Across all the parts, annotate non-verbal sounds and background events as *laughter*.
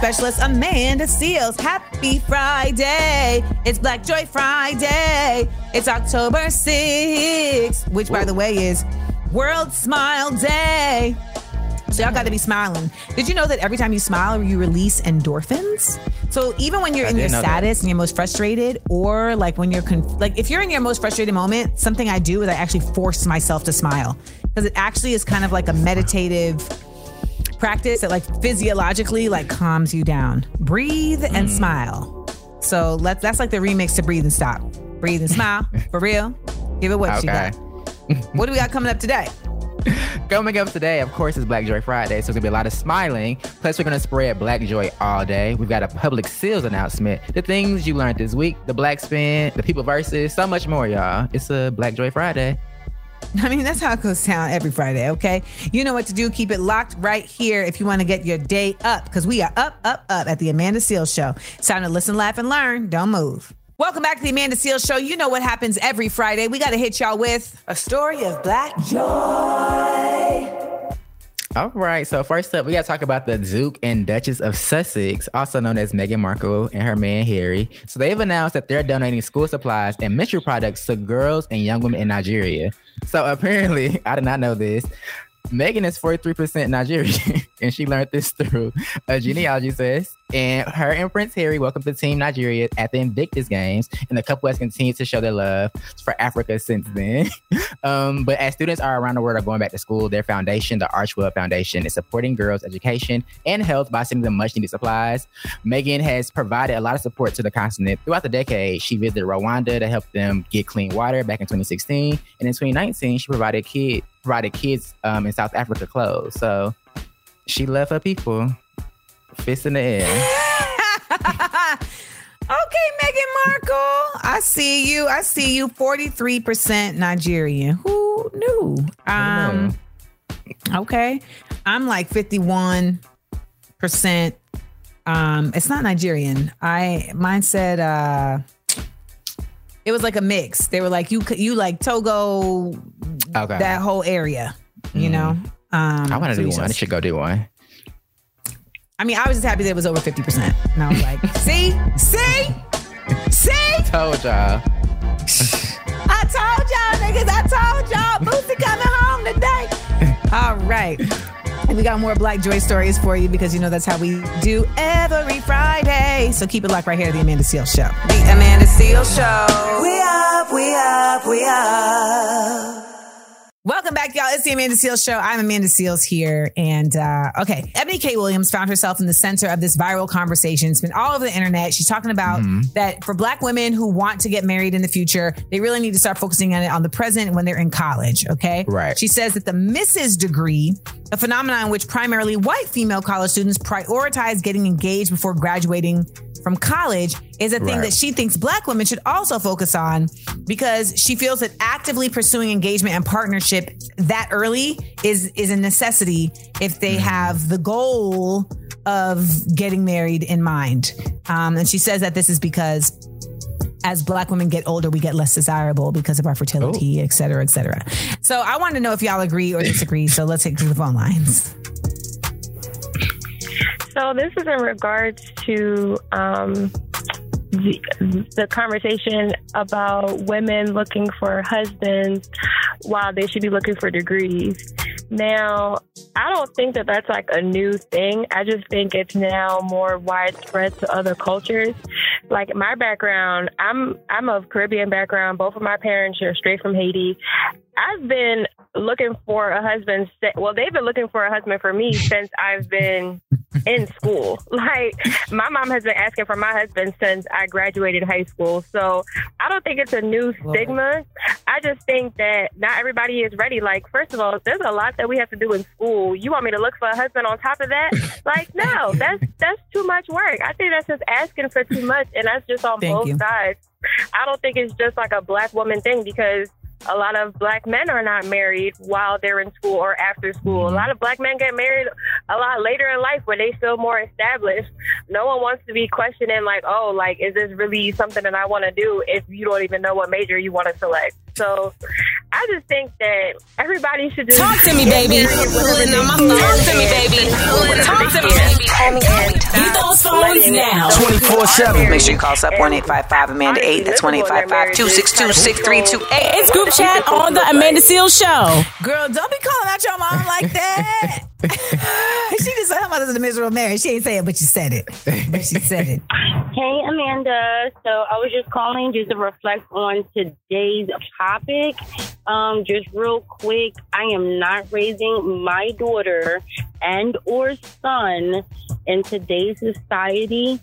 Comedian and common sense specialist, Amanda Seales. Happy Friday. It's Black Joy Friday. It's October 6th, which, by the way, is World Smile Day. So y'all got to be smiling. Did you know that every time you smile, you release endorphins? So even when you're I in your that. saddest and you're most frustrated, or like when you're conf- like if you're in your most frustrated moment, something I do is I actually force myself to smile because it actually is kind of like a meditative practice that like physiologically like calms you down. Breathe and Mm. smile. So let's that's like the remix to breathe and stop. Breathe and smile *laughs* for real. Give it what you got. What do we got coming up today? *laughs* Coming up today, of course, is Black Joy Friday, so it's gonna be a lot of smiling. Plus, we're gonna spread Black Joy all day. We've got a public Seales announcement, the things you learned this week, the Black Spin, the People Versus, so much more, y'all. It's a Black Joy Friday. *laughs* I mean, that's how it goes down every Friday, okay? You know what to do. Keep it locked right here if you want to get your day up because we are up, up, up at the Amanda Seales Show. It's time to listen, laugh, and learn. Don't move. Welcome back to the Amanda Seales Show. You know what happens every Friday. We got to hit y'all with a story of black joy. All right, so first up, we gotta talk about the Duke and Duchess of Sussex, also known as Meghan Markle and her man Harry. So they've announced that they're donating school supplies and menstrual products to girls and young women in Nigeria. So apparently, *laughs* I did not know this. Meghan is 43% Nigerian, *laughs* and she learned this through a genealogy test. And her and Prince Harry welcomed to Team Nigeria at the Invictus Games, and the couple has continued to show their love for Africa since then. *laughs* um, but as students are around the world are going back to school, their foundation, the Archewell Foundation, is supporting girls' education and health by sending them much needed supplies. Meghan has provided a lot of support to the continent throughout the decade. She visited Rwanda to help them get clean water back in 2016, and in 2019, she provided kid provided kids um, in South Africa clothes. So she left her people. Fist in the air. *laughs* Okay, Meghan Markle. I see you. I see you. 43% Nigerian. Who knew? Um, okay. I'm like 51%. Um, it's not Nigerian. I mine said uh it was like a mix. They were like you could you like Togo Okay. that whole area, you Mm. know. Um I want to so do we one. I just- should go do one. I mean, I was just happy that it was over 50%. And I was like, *laughs* see? See? See? I told y'all. *laughs* I told y'all, niggas. I told y'all. Boosie coming home today. *laughs* All right. And we got more Black Joy stories for you because you know that's how we do every Friday. So keep it locked right here at the Amanda Seal Show. The Amanda Seal Show. We up, we up, we up. Welcome back, y'all. It's the Amanda Seales Show. I'm Amanda Seales here. And uh, okay, Eboni K. Williams found herself in the center of this viral conversation. It's been all over the internet. She's talking about that for Black women who want to get married in the future, they really need to start focusing on it on the present when they're in college. Okay. Right. She says that the Mrs. degree, a phenomenon in which primarily white female college students prioritize getting engaged before graduating from college, is a thing Right. that she thinks black women should also focus on because she feels that actively pursuing engagement and partnership that early is is a necessity if they have the goal of getting married in mind. Um, and she says that this is because as black women get older, we get less desirable because of our fertility, et cetera, et cetera. So I want to know if y'all agree or disagree. So let's take to the phone lines. So this is in regards to um, the, the conversation about women looking for husbands while they should be looking for degrees. Now, I don't think that that's like a new thing. I just think it's now more widespread to other cultures like my background, I'm I'm of Caribbean background. Both of my parents are straight from Haiti. I've been looking for a husband. Well, they've been looking for a husband for me since I've been in school. *laughs* Like my mom has been asking for my husband since I graduated high school. So I don't think it's a new stigma. I just think that not everybody is ready. Like first of all, there's a lot that we have to do in school. You want me to look for a husband on top of that? Like no, *laughs* that's that's too much work. I think that's just asking for too much, and that's just on Thank both you. sides. I don't think it's just like a black woman thing because a lot of black men are not married while they're in school or after school. A mm-hmm. lot of black men get married a lot later in life where they feel more established. No one wants to be questioning like, oh, like, is this really something that I want to do if you don't even know what major you want to select? So I just think that everybody should just Talk to me, baby. Pulling on my phone. Talk to me, baby. Talk to me, baby. Call. Get those phones now. 24 7. Make sure you call us up 1 855 Amanda 8. That's 1 855 262 6328. It's group chat on the Amanda Seales Show. Girl, don't be calling out your mom like that. *laughs* she just said her mother's a miserable marriage. She ain't say it, but she said it. But she said it. *laughs* Hey, Amanda. So I was just calling just to reflect on today's topic. Um, just real quick, I am not raising my daughter and or son in today's society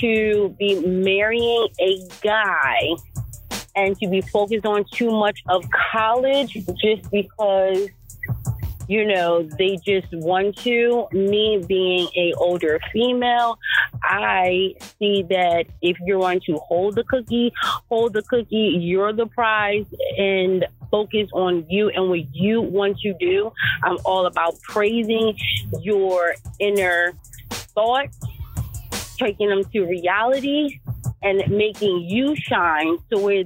to be marrying a guy and to be focused on too much of college just because you know they just want to. Me being a older female i see that if you're going to hold the cookie hold the cookie you're the prize and focus on you and what you want to do. I'm all about praising your inner thoughts taking them to reality and making you shine to where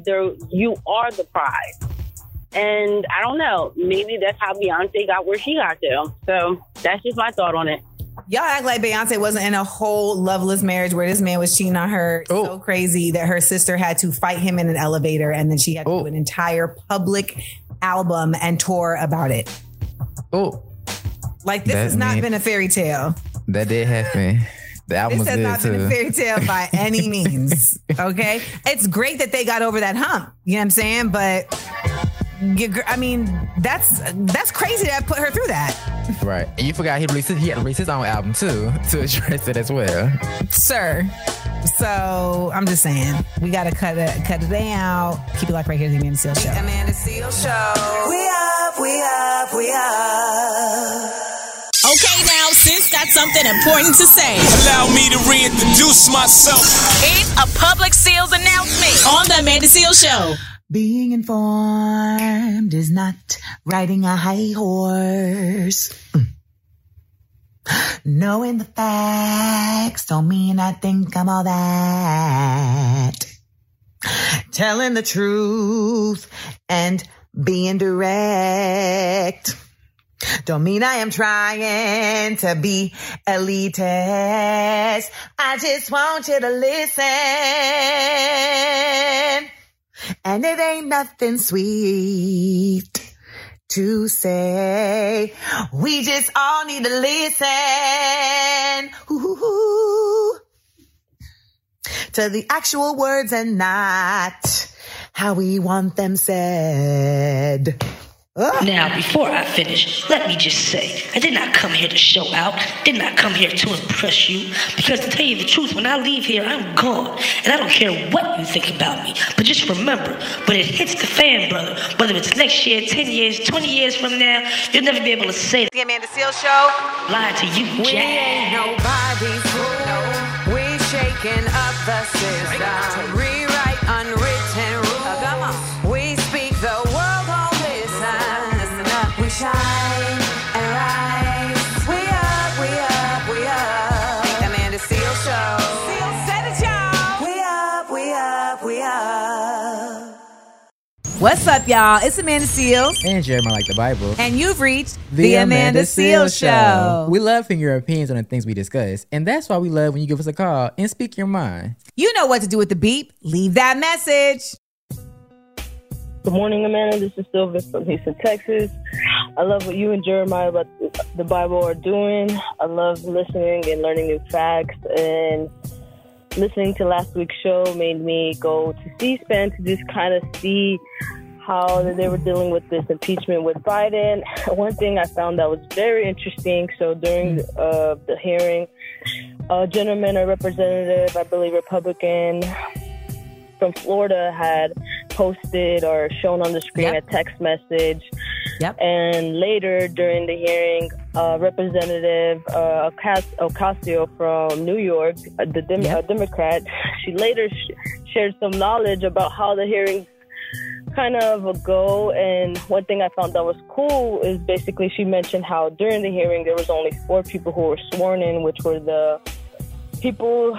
you are the prize and I don't know, maybe that's how Beyonce got where she got to. So that's just my thought on it. Y'all act like Beyonce wasn't in a whole loveless marriage where this man was cheating on her Oh. so crazy that her sister had to fight him in an elevator and then she had to Oh. do an entire public album and tour about it. Oh, Like this That has not mean- been a fairy tale. that did happen. The *laughs* album This was has good not been a fairy tale by any *laughs* means. Okay. It's great that they got over that hump. You know what I'm saying? But you gr- I mean, that's that's crazy that put her through that. Right. And you forgot he released his, he had to release his own album too to address it as well. Sir. So I'm just saying, we gotta cut it cut it out. Keep it like right here, the Amanda Seal Show. Amanda Seales Show. We up, we up, we up. Okay, now, sis got something important to say. Allow me to reintroduce myself. It's a public Seales announcement on the Amanda Seales Show. Being informed is not riding a high horse. Knowing the facts don't mean I think I'm all that. Telling the truth and being direct don't mean I am trying to be elitist. I just want you to listen. And it ain't nothing sweet to say. We just all need to listen. To the actual words and not how we want them said. Ugh. Now, before I finish, let me just say, I did not come here to show out, did not come here to impress you, because to tell you the truth, when I leave here, I'm gone, and I don't care what you think about me. But just remember, when it hits the fan, brother, whether it's next year, 10 years, 20 years from now, you'll never be able to say that. The Amanda Seal Show. lie to you, We Jack. ain't nobody's fool. We shaking up the system. What's up, y'all? It's Amanda Seales, And Jeremiah like the Bible. and you've reached the, Amanda, Seales Show. We love hearing your opinions on the things we discuss. And that's why we love when you give us a call and speak your mind. You know what to do with the beep. Leave that message. Good morning, Amanda. This is Sylvia from Houston, Texas. I love what you and Jeremiah about the Bible are doing. I love listening and learning new facts. And listening to last week's show made me go to C-SPAN to just kind of see how they were dealing with this impeachment with Biden. *laughs* One thing I found that was very interesting. So during uh, the hearing, a gentleman, a representative, I believe Republican from Florida, had posted or shown on the screen Yep. a text message. Yep. And later during the hearing, uh, Representative uh, Ocas- Ocasio from New York, uh, the Dem- Yep. Democrat, she later sh- shared some knowledge about how the hearings kind of a go. And one thing I found that was cool is basically she mentioned how during the hearing there was only four people who were sworn in, which were the people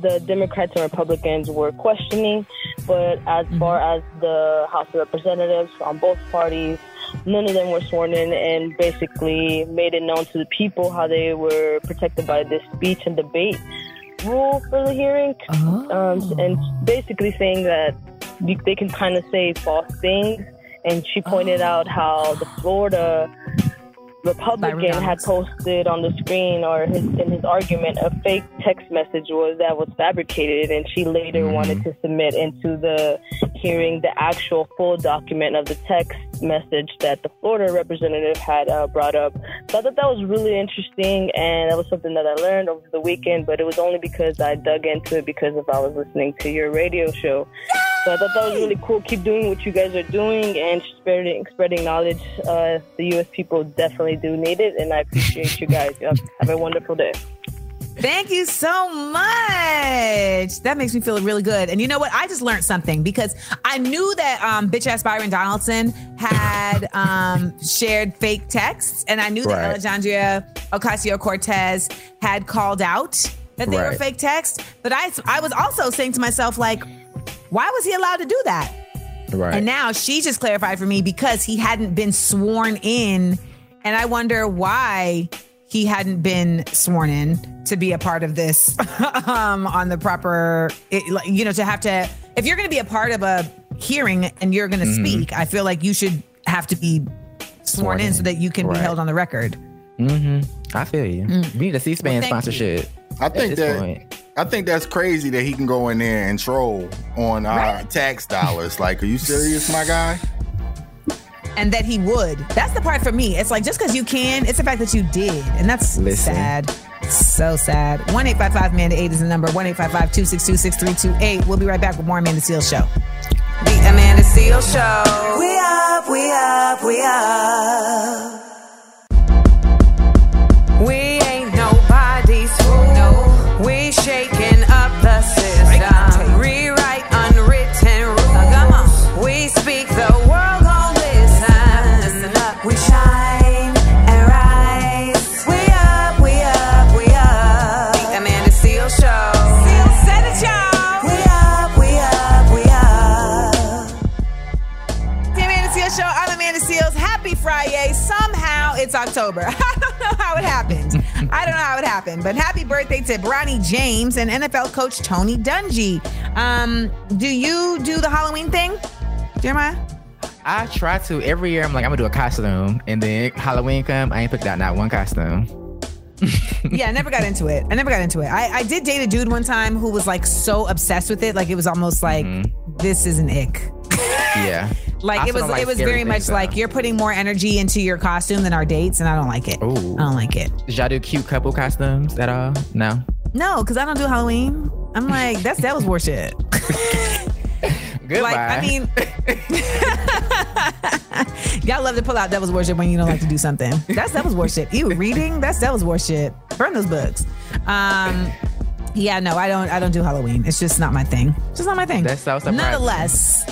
the Democrats and Republicans were questioning. But as far as the House of Representatives on both parties, none of them were sworn in and basically made it known to the people how they were protected by this speech and debate rule for the hearing. Um, and basically saying that they can kind of say false things. And she pointed oh. out how the Florida Republican had posted on the screen or his, in his argument a fake text message was that was fabricated, and she later mm-hmm. wanted to submit into the hearing the actual full document of the text message that the Florida representative had uh, brought up. So I thought that was really interesting, and that was something that I learned over the weekend. But it was only because I dug into it because if I was listening to your radio show. So I thought that was really cool. Keep doing what you guys are doing and spreading spreading knowledge. Uh, the U.S. people definitely do need it, and I appreciate you guys. Have a wonderful day. Thank you so much. That makes me feel really good. And you know what? I just learned something because I knew that um, bitch ass Byron Donaldson had um, shared fake texts, and I knew that Right. Alexandria Ocasio Cortez had called out that they were fake texts. But I, I was also saying to myself, like, why was he allowed to do that? Right. And now she just clarified for me because he hadn't been sworn in. And I wonder why he hadn't been sworn in to be a part of this *laughs* um, on the proper, it, you know, to have to, if you're going to be a part of a hearing and you're going to Mhm. speak, I feel like you should have to be sworn, Sworn in, in. so that you can Right. be held on the record. Mm-hmm. I feel you. Mm. We need a C-SPAN Well, thank sponsorship. I think that point. I think that's crazy that he can go in there and troll on our tax dollars. Like, are you serious, my guy? And that he would. That's the part for me. It's like just because you can, it's the fact that you did. And that's Listen. sad. So sad. 1 855 Amanda 8 is the number. 1 855 262 6328. We'll be right back with more Amanda Seal Show. The Amanda Seal Show. We up, we up, we up. Happened, but happy birthday to Bronny James and NFL coach Tony Dungy. Um, do you do the Halloween thing, Jeremiah? I try to every year. I'm like, I'm gonna do a costume, and then Halloween come, I ain't picked out not one costume. *laughs* yeah, I never got into it. I never got into it. I, I did date a dude one time who was like so obsessed with it, like it was almost like this is an ick. Yeah. *laughs* Like it was, like it was very much though. like you're putting more energy into your costume than our dates, and I don't like it. Ooh. I don't like it. Did y'all do cute couple costumes at all? No. No, because I don't do Halloween. I'm like, that's devil's worship. *laughs* Goodbye. Like, I mean, *laughs* y'all love to pull out devil's worship when you don't like to do something. That's devil's worship. You reading? That's devil's worship. Burn those books. Um, yeah, no, I don't. I don't do Halloween. It's just not my thing. It's just not my thing. That's so surprising. Nonetheless,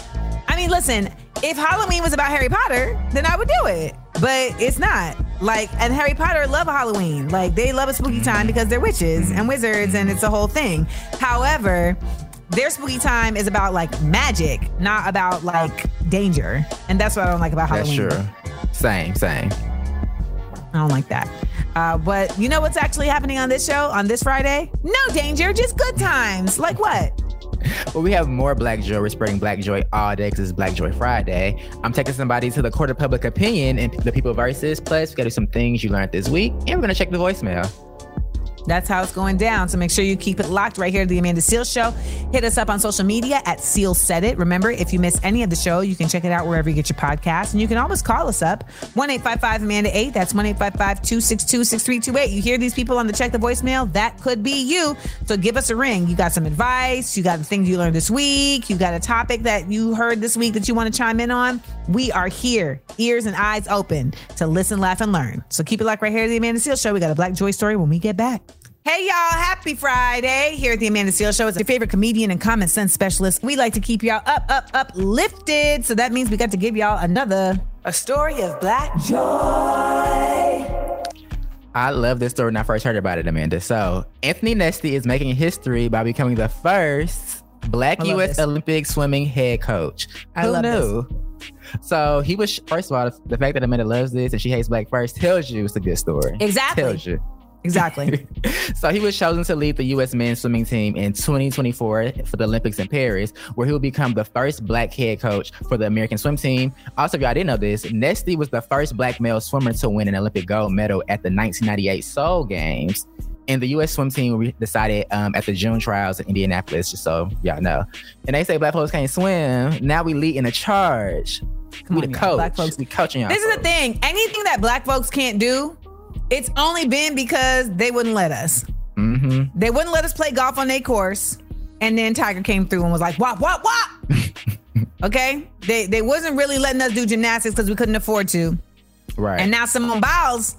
I mean, listen. If Halloween was about Harry Potter, then I would do it. But it's not. Like, and Harry Potter love Halloween. Like, they love a spooky time because they're witches and wizards, and it's a whole thing. However, their spooky time is about like magic, not about like danger. And that's what I don't like about That's Halloween. true. Same, same. I don't like that. Uh, but you know what's actually happening on this show on this Friday? No danger, just good times. Like what? *laughs* Well, we have more Black Joy. We're spreading Black Joy all day because it's Black Joy Friday. I'm taking somebody to the court of public opinion and the people versus. Plus, we got to do some things you learned this week, and we're gonna check the voicemail. That's how it's going down. So make sure you keep it locked right here to the Amanda Seales Show. Hit us up on social media at Seal Said It. Remember, if you miss any of the show, you can check it out wherever you get your podcast. And you can always call us up 1 855 Amanda 8. That's 1 855 262 6328. You hear these people on the check the voicemail? That could be you. So give us a ring. You got some advice. You got the things you learned this week. You got a topic that you heard this week that you want to chime in on. We are here, ears and eyes open to listen, laugh, and learn. So keep it locked right here at the Amanda Seales Show. We got a Black Joy story when we get back. Hey y'all, happy Friday here at the Amanda Seales Show. It's your favorite comedian and common sense specialist. We like to keep y'all up, up, uplifted. So that means we got to give y'all another a story of black joy. I love this story when I first heard about it, Amanda. So Anthony Nesty is making history by becoming the first Black U.S. this. Olympic swimming head coach. I Who love this. So he was first of all the fact that Amanda loves this and she hates black first tells you it's a good story. Exactly. Tells you. Exactly. *laughs* So he was chosen to lead the U.S. men's swimming team in 2024 for the Olympics in Paris, where he will become the first black head coach for the American swim team. Also, if y'all didn't know this, Nesty was the first black male swimmer to win an Olympic gold medal at the 1998 Seoul Games. And the U.S. swim team decided um, at the June trials in Indianapolis, just so y'all know. And they say black folks can't swim. Now we leading a charge. Come we on, the coach. Black folks- We coaching y'all. This is the thing. Anything that black folks can't do, it's only been because they wouldn't let us. Mm-hmm. They wouldn't let us play golf on their course. And then Tiger came through and was like, wop, wop, wop. *laughs* okay? They they wasn't really letting us do gymnastics because we couldn't afford to. Right. And now Simone Biles,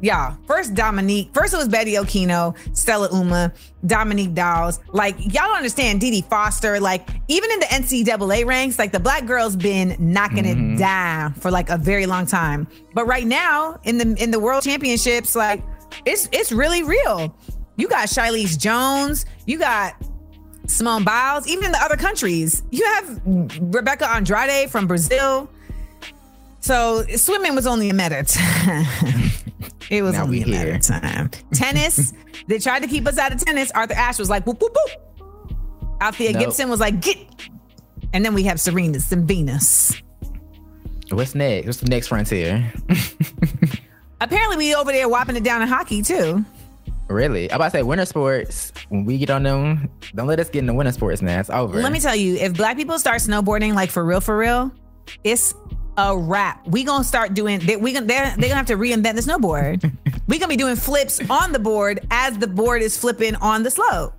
y'all, first Dominique, first it was Betty Okino, Stella Umeh, Dominique Dawes. Like, y'all don't understand Dee Dee Foster. Like, even in the NCAA ranks, like the black girls been knocking it mm-hmm. down for like a very long time. But right now, in the in the world championships, like it's it's really real. You got Shilese Jones, you got Simone Biles, even in the other countries. You have Rebeca Andrade from Brazil. So swimming was only a time. *laughs* it was Now only a we matter here. of time. *laughs* Tennis, they tried to keep us out of tennis. Arthur Ashe was like, whoop, whoop, whoop. Althea Nope. Gibson was like, get. And then we have Serena's and Venus. What's next? What's the next frontier? *laughs* Apparently, we over there whopping it down in hockey too. Really? I'm about to say winter sports. When we get on them, don't let us get into winter sports now. It's over. Let me tell you, if black people start snowboarding like for real, for real, it's a wrap. We gonna start doing. They, we gonna they're, they're gonna have to reinvent the snowboard. *laughs* we gonna be doing flips on the board as the board is flipping on the slope.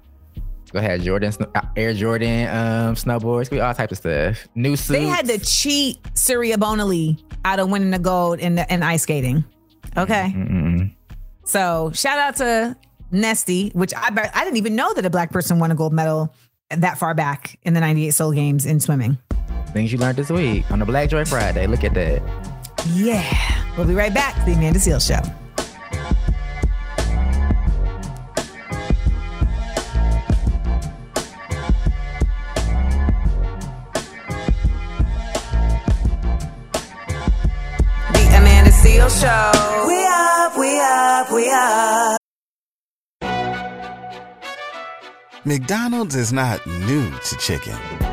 Go ahead, Jordan, uh, Air Jordan, um, snowboards, we all types of stuff. New suits. They had to cheat Surya Bonaly out of winning the gold in the, in ice skating. Okay. Mm-mm. So shout out to Nesty, which I I didn't even know that a black person won a gold medal that far back in the 98 Seoul Games in swimming. Things you learned this week on the Black Joy Friday. Look at that. Yeah. We'll be right back. The Amanda Seales Show. The Amanda Seales Show. We up, we up, we up. McDonald's is not new to chicken.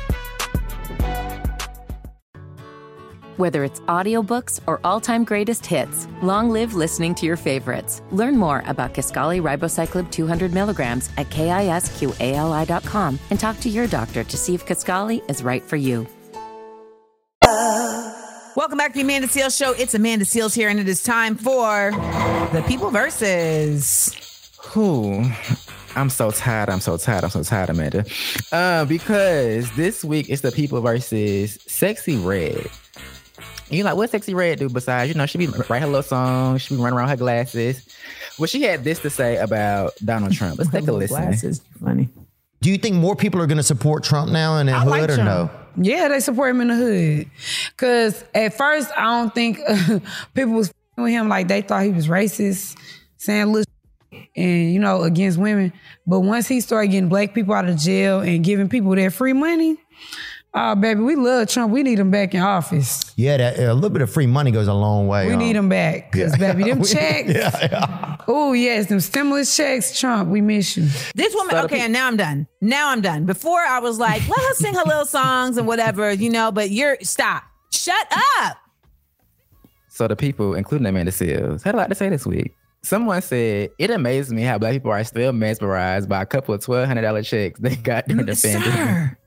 Whether it's audiobooks or all-time greatest hits, long live listening to your favorites. Learn more about Kisqali Ribociclib 200 milligrams at kisqali.com and talk to your doctor to see if Kisqali is right for you. Welcome back to the Amanda Seales Show. It's Amanda Seales here, and it is time for the People versus. Who? I'm so tired. I'm so tired. I'm so tired, Amanda. Uh, because this week it's the people versus Sexy Red. You like what Sexy Red do besides, you know, she be *laughs* write her little song, she be running around her glasses. Well, she had this to say about Donald Trump. Let's take a listen. Glasses, funny. Do you think more people are going to support Trump now in the hood like or Trump. no? Yeah, they support him in the hood. Cause at first I don't think *laughs* people was f***ing with him like they thought he was racist, saying little and you know against women. But once he started getting black people out of jail and giving people their free money, Oh, baby, we love Trump. We need him back in office. Yeah, that, a little bit of free money goes a long way. We um, need him back. Because, Yeah. baby, them *laughs* We- checks. yeah, Oh, yes, them stimulus checks. Trump, we miss you. This woman, okay, and now I'm done. Now I'm done. Before I was like, let her sing her little songs and whatever, you know, but you're stop. Shut up. So the people, including Amanda Seales, had a lot to say this week. Someone said, it amazes me how black people are still mesmerized by a couple of $1,200 checks they got during the pandemic.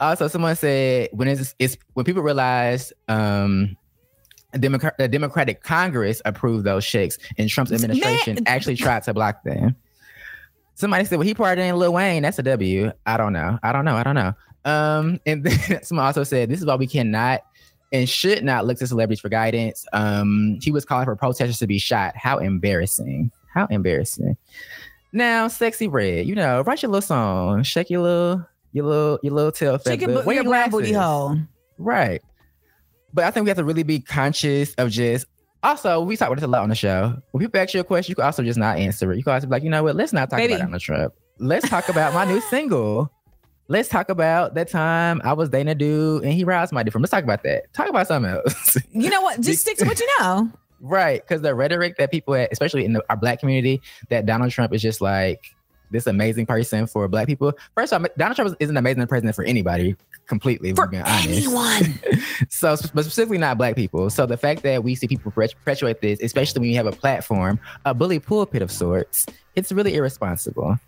Also, someone said when it's, it's when people realize um, Democrat, the Democratic Congress approved those checks, and Trump's administration actually tried to block them. Somebody said, "Well, he parted in Lil Wayne. That's a W." I don't know. I don't know. I don't know. Um, and then *laughs* someone also said, "This is why we cannot and should not look to celebrities for guidance." Um, he was calling for protesters to be shot. How embarrassing! How embarrassing! Now, sexy red, you know, write your little song, shake your little, your little, your little tail Shake your feather, bo- wear your brown booty hole. Right. But I think we have to really be conscious of just. Also, we talk about this a lot on the show. When people ask you a question, you can also just not answer it. You can also be like, you know what? Let's not talk Baby. about Donald Trump. Let's talk about my new single. Let's talk about that time I was dating a dude and he roused my different. Let's talk about that. Talk about something else. *laughs* You know what? Just stick to what you know. right. Because the rhetoric that people, especially in the, our black community, that Donald Trump is just like this amazing person for black people. First of all, Donald Trump is an amazing president for anybody completely. For being honest. anyone. *laughs* so, but specifically not black people. So the fact that we see people perpetuate this, especially when you have a platform, a bully pulpit of sorts, it's really irresponsible.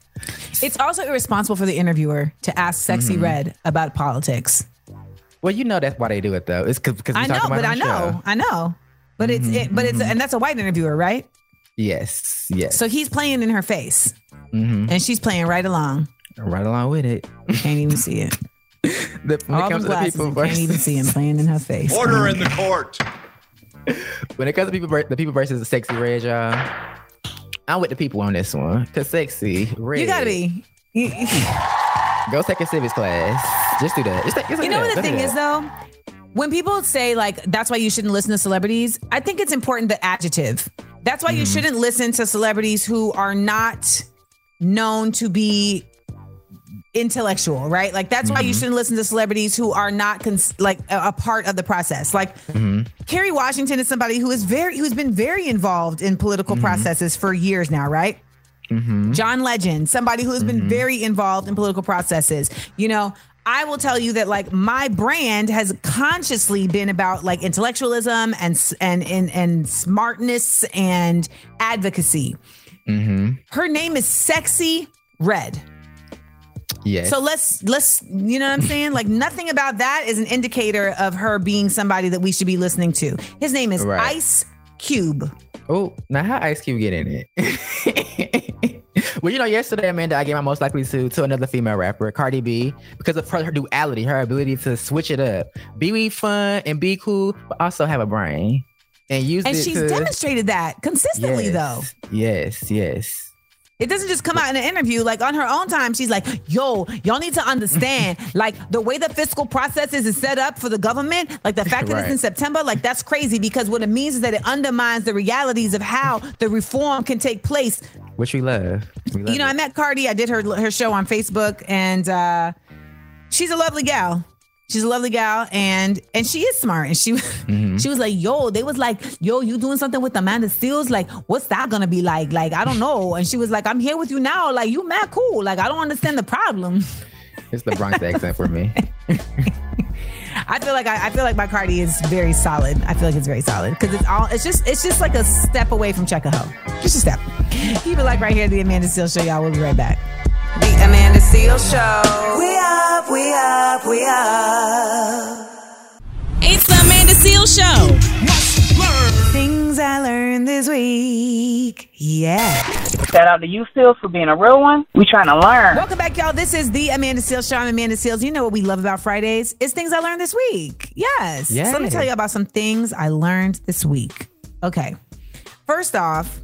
It's also irresponsible for the interviewer to ask Sexy Mhm. Red about politics. Well, you know that's why they do it though. It's because I know, but I know, I know. But it's it, but it's and that's a white interviewer, right? Yes, yes. So he's playing in her face, Mhm. and she's playing right along. Right along with it. Can't even see it. *laughs* The, when All it comes to the people you can't even see him playing in her face. Order in the court. *laughs* when it comes to people, the people versus the sexy red, y'all. I'm with the people on this one. Cause sexy red. You gotta be. *laughs* Go take a civics class. Just do that. Just take- just you know that. what the Go do thing is though? When people say like that's why you shouldn't listen to celebrities, I think it's important the adjective. That's why you Mhm. shouldn't listen to celebrities who are not known to be intellectual, right? Like that's why you Mhm. shouldn't listen to celebrities who are not cons- like a, a part of the process. Like Mhm. Kerry Washington is somebody who is very who's been very involved in political processes for years now, right? Mhm. John Legend, somebody who has been very involved in political processes. You know, I will tell you that like my brand has consciously been about like intellectualism and and and, and smartness and advocacy. Mm-hmm. Her name is Sexy Red. Yes. So let's let's you know what I'm *laughs* saying? Like nothing about that is an indicator of her being somebody that we should be listening to. His name is Right. Ice Cube. Oh, now how Ice Cube get in it? *laughs* *laughs* well, you know, yesterday, Amanda, I gave my most likely to to another female rapper, Cardi B, because of her, her duality, her ability to switch it up, be we fun and be cool, but also have a brain and use it. And she's to- demonstrated that consistently though. yes, Yes, yes. It doesn't just come out in an interview. Like on her own time, she's like, yo, y'all need to understand, *laughs* like the way the fiscal processes is set up for the government, like the fact that it's in September, like that's crazy because what it means is that it undermines the realities of how the reform can take place. Which we love. We love You know, it. I met Cardi, I did her her show on Facebook, and uh she's a lovely gal. She's a lovely gal, and and she is smart. And she *laughs* Mhm. she was like, "Yo," they was like, "Yo, you doing something with Amanda Seales? Like, what's that gonna be like? Like, I don't know." And she was like, "I'm here with you now. Like, you mad cool. Like, I don't understand the problem." *laughs* It's the Bronx accent for me. *laughs* I feel like I, I feel like my Cardi is very solid. I feel like it's very solid because it's all it's just it's just like a step away from check a hoe. Just a step. Keep it like right here, the Amanda Seales Show, y'all. We'll be right back. The Amanda Seal Show. We up, we up, we up. It's the Amanda Seal Show. Things I learned this week. Yeah. Shout out to you, Seales, for being a real one. We trying to learn. Welcome back, y'all. This is the Amanda Seales Show. I'm Amanda Seales. You know what we love about Fridays? It's things I learned this week. Yes. Yay. So let me tell you about some things I learned this week. Okay. First off,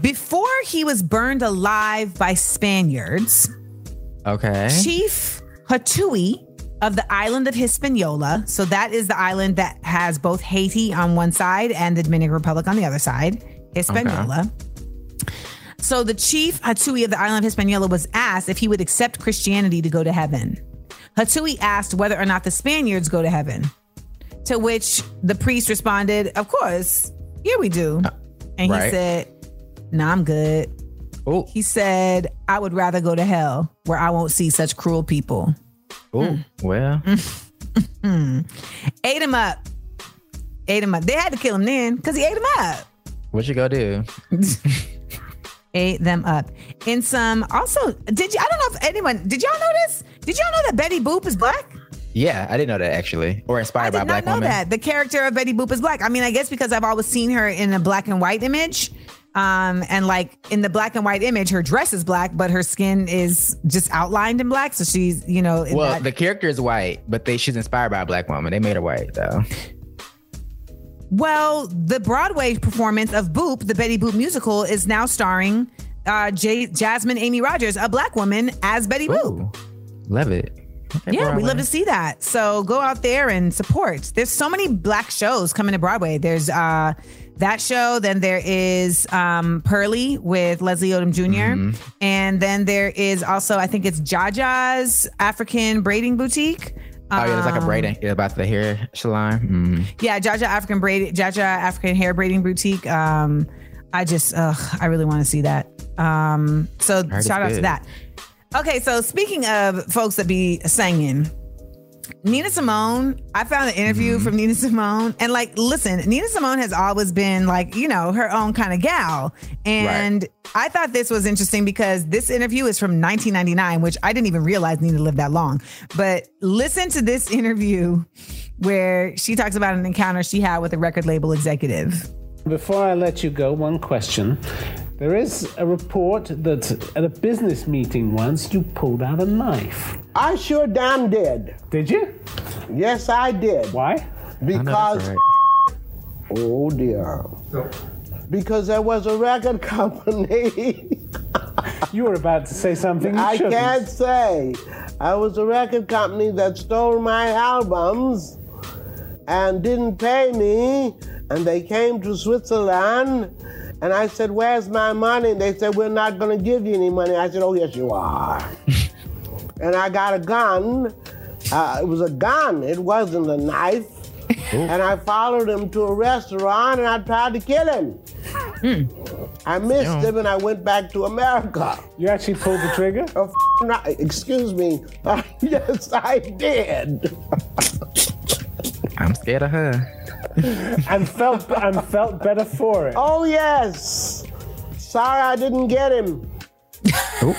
before he was burned alive by Spaniards, Okay. Chief Hatuey of the island of Hispaniola. So that is the island that has both Haiti on one side and the Dominican Republic on the other side. Hispaniola. So the chief Hatuey of the island of Hispaniola was asked if he would accept Christianity to go to heaven. Hatuey asked whether or not the Spaniards go to heaven. To which the priest responded, Of course, here we do. And he right. said, Nah, I'm good. Oh. He said, I would rather go to hell where I won't see such cruel people. Oh, well. *laughs* Hmm. Ate him up. Ate him up. They had to kill him then because he ate him up. What you gonna do? *laughs* ate them up. In some, also, did you? I don't know if anyone did. Y'all know this? Did y'all know that Betty Boop is black? Yeah, I didn't know that actually. Or inspired by I did black not know woman. that the character of Betty Boop is black. I mean, I guess because I've always seen her in a black and white image. Um, and like in the black and white image, her dress is black, but her skin is just outlined in black. So she's, you know, Well, that- the character is white, but they she's inspired by a black woman. They made her white though. Well, the Broadway performance of Boop, the Betty Boop musical, is now starring uh, J- Jasmine Amy Rogers, a black woman, as Betty Boop. Love it. Okay, yeah, we love to see that. So go out there and support. There's so many black shows coming to Broadway. There's uh, that show. Then there is um, Purlie with Leslie Odom junior Mm-hmm. And then there is also, I think it's Jaja's African Braiding Boutique. Oh yeah, it's like a Um, braiding yeah, about the hair salon. Mhm. Yeah, Jaja African braid, Jaja African hair braiding boutique. Um, I just, ugh, I really want to see that. Um, so shout out to that. Okay, so speaking of folks that be singing, Nina Simone, I found an interview Mm-hmm. from Nina Simone, and like, listen, Nina Simone has always been like, you know, her own kind of gal, and I thought this was interesting because this interview is from 1999, which I didn't even realize Nina lived that long. But listen to this interview where she talks about an encounter she had with a record label executive. Before I let you go, one question. There is a report that at a business meeting once you pulled out a knife. I sure damn did. Did you? Yes, I did. Why? Because. Oh dear. Because there was a record *laughs* company. *laughs* you were about to say something. You I shouldn't. can't say. I was a record company that stole my albums and didn't pay me, and they came to Switzerland. And I said, Where's my money? They said, We're not going to give you any money. I said, Oh, yes, you are. *laughs* and I got a gun. Uh, it was a gun, it wasn't a knife. *laughs* And I followed him to a restaurant and I tried to kill him. I missed Yeah. him and I went back to America. You actually pulled the trigger? *laughs* Oh, f- not, excuse me. yes, I did. I'm scared of her. And felt and felt better for it. Oh yes. Sorry I didn't get him. *laughs*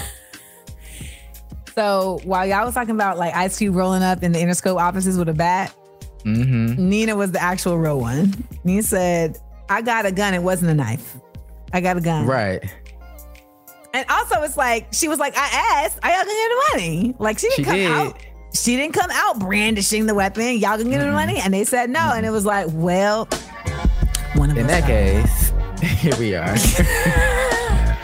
So while y'all was talking about like Ice Cube rolling up in the Interscope offices with a bat, Mm-hmm. Nina was the actual real one. Nina said, I got a gun. It wasn't a knife. I got a gun. Right. And also, it's like, she was like, I asked, I y'all gonna get the money? Like, she didn't She come did. out. She didn't come out brandishing the weapon. Y'all gonna get the money? And they said no. Mm-hmm. And it was like, well, one of In that case, *laughs* here we are. *laughs*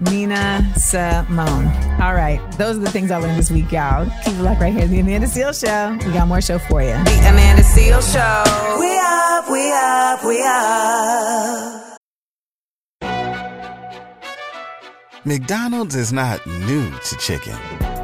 Nina Simone. All right. Those are the things I learned this week, y'all. Keep it locked right here. The Amanda Seal Show. We got more show for you. The Amanda Seal Show. We up, we up, we up. McDonald's is not new to chicken.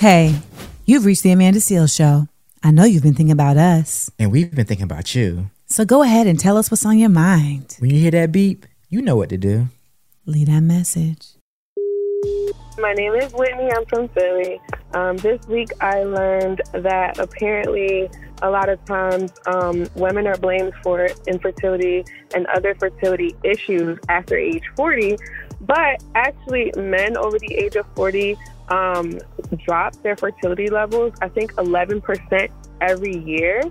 Hey, you've reached the Amanda Seal Show. I know you've been thinking about us. and we've been thinking about you. So go ahead and tell us what's on your mind. When you hear that beep, you know what to do. Leave that message. My name is Whitney. I'm from Philly. Um, this week, I learned that apparently a lot of times um, women are blamed for infertility and other fertility issues after age 40, but actually, men over the age of 40 um, drop their fertility levels, I think 11% every year.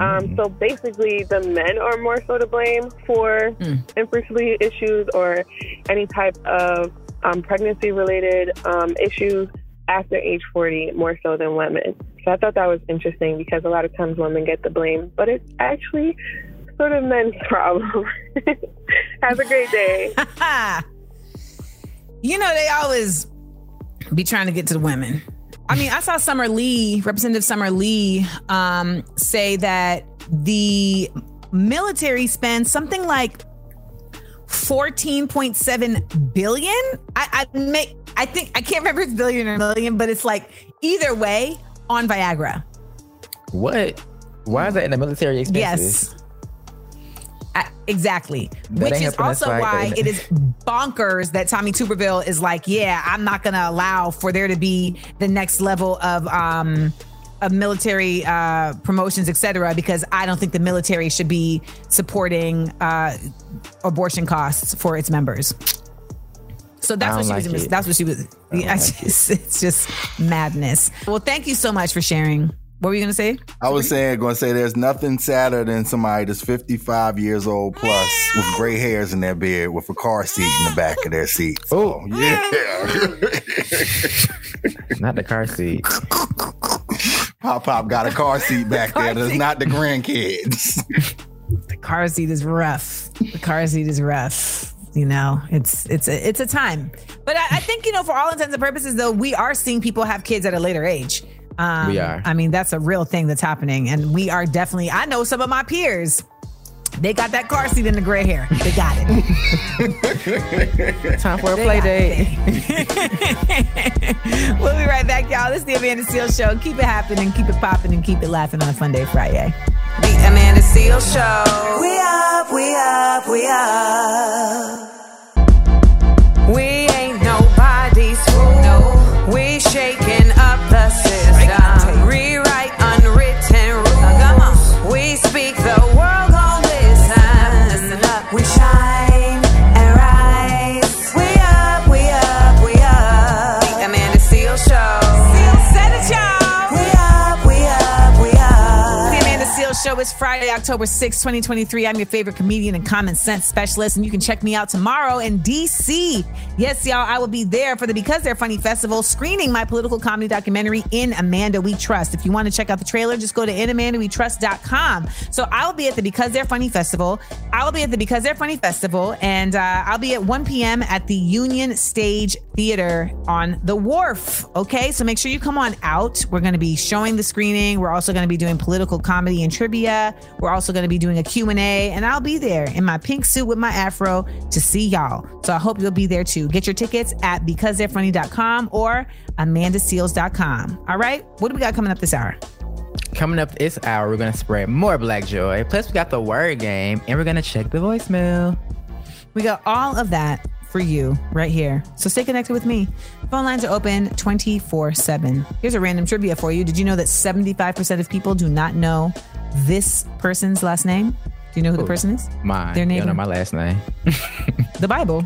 Um, so basically, the men are more so to blame for infertility issues or any type of um, pregnancy related um, issues after age 40 more so than women. So I thought that was interesting because a lot of times women get the blame, but it's actually sort of men's *laughs* problem. Have a great day. *laughs* You know, they always be trying to get to the women. I mean, I saw Summer Lee, Representative Summer Lee, um, say that the military spends something like 14.7 billion. I, I make I think I can't remember if it's billion or million, but it's like either way on Viagra. What? Why is that in the military expenses? Yes. Exactly. That Which is also why it is *laughs* bonkers that Tommy Tuberville is like, yeah, I'm not going to allow for there to be the next level of um of military uh, promotions, etc., because I don't think the military should be supporting uh, abortion costs for its members. So that's what she don't was. like it. That's what she was. Yeah, *laughs* it's, just, it's just madness. Well, thank you so much for sharing. What were you gonna say? I was saying, going to say, there's nothing sadder than somebody that's 55 years old plus with gray hairs in their beard with a car seat in the back of their seat. Oh, yeah. Not the car seat. Pop Pop got a car seat back there. That's not the grandkids. the car seat is rough. The car seat is rough. You know, it's it's a it's a time. But I, I think you know, for all intents and purposes, though, we are seeing people have kids at a later age. Um, We are. I mean, that's a real thing that's happening, and we are definitely. I know some of my peers. They got that car seat in the gray hair. They got it. *laughs* Time for a They play got date. *laughs* we'll be right back, y'all. This is the Amanda Seales Show. Keep it happening, keep it popping, and keep it laughing on a fun day Friday. The Amanda Seales Show. We up, we up, we up. Is Friday, October 6, 2023. I'm your favorite comedian and common sense specialist, and you can check me out tomorrow in DC. Yes, y'all, I will be there for the Because They're Funny Festival screening my political comedy documentary, In Amanda We Trust. If you want to check out the trailer, just go to inamandawetrust.com. So I'll be at the Because They're Funny Festival. I will be at the Because They're Funny Festival, and uh, I'll be at 1 p.m. at the Union Stage Theater on the Wharf. Okay, so make sure you come on out. We're going to be showing the screening. We're also going to be doing political comedy and trivia. We're also going to be doing a Q&A, and I'll be there in my pink suit with my afro to see y'all. So I hope you'll be there too. Get your tickets at becausethereffunny.com or amandaseales.com. All right, what do we got coming up this hour? Coming up this hour, we're gonna spread more black joy. Plus, we got the word game, and we're gonna check the voicemail. We got all of that for you right here. So stay connected with me. Phone lines are open 24 7. Here's a random trivia for you. Did you know that 75% of people do not know this person's last name? Do you know who the oh, person is? Mine. Their name. don't know my last name. *laughs* the Bible.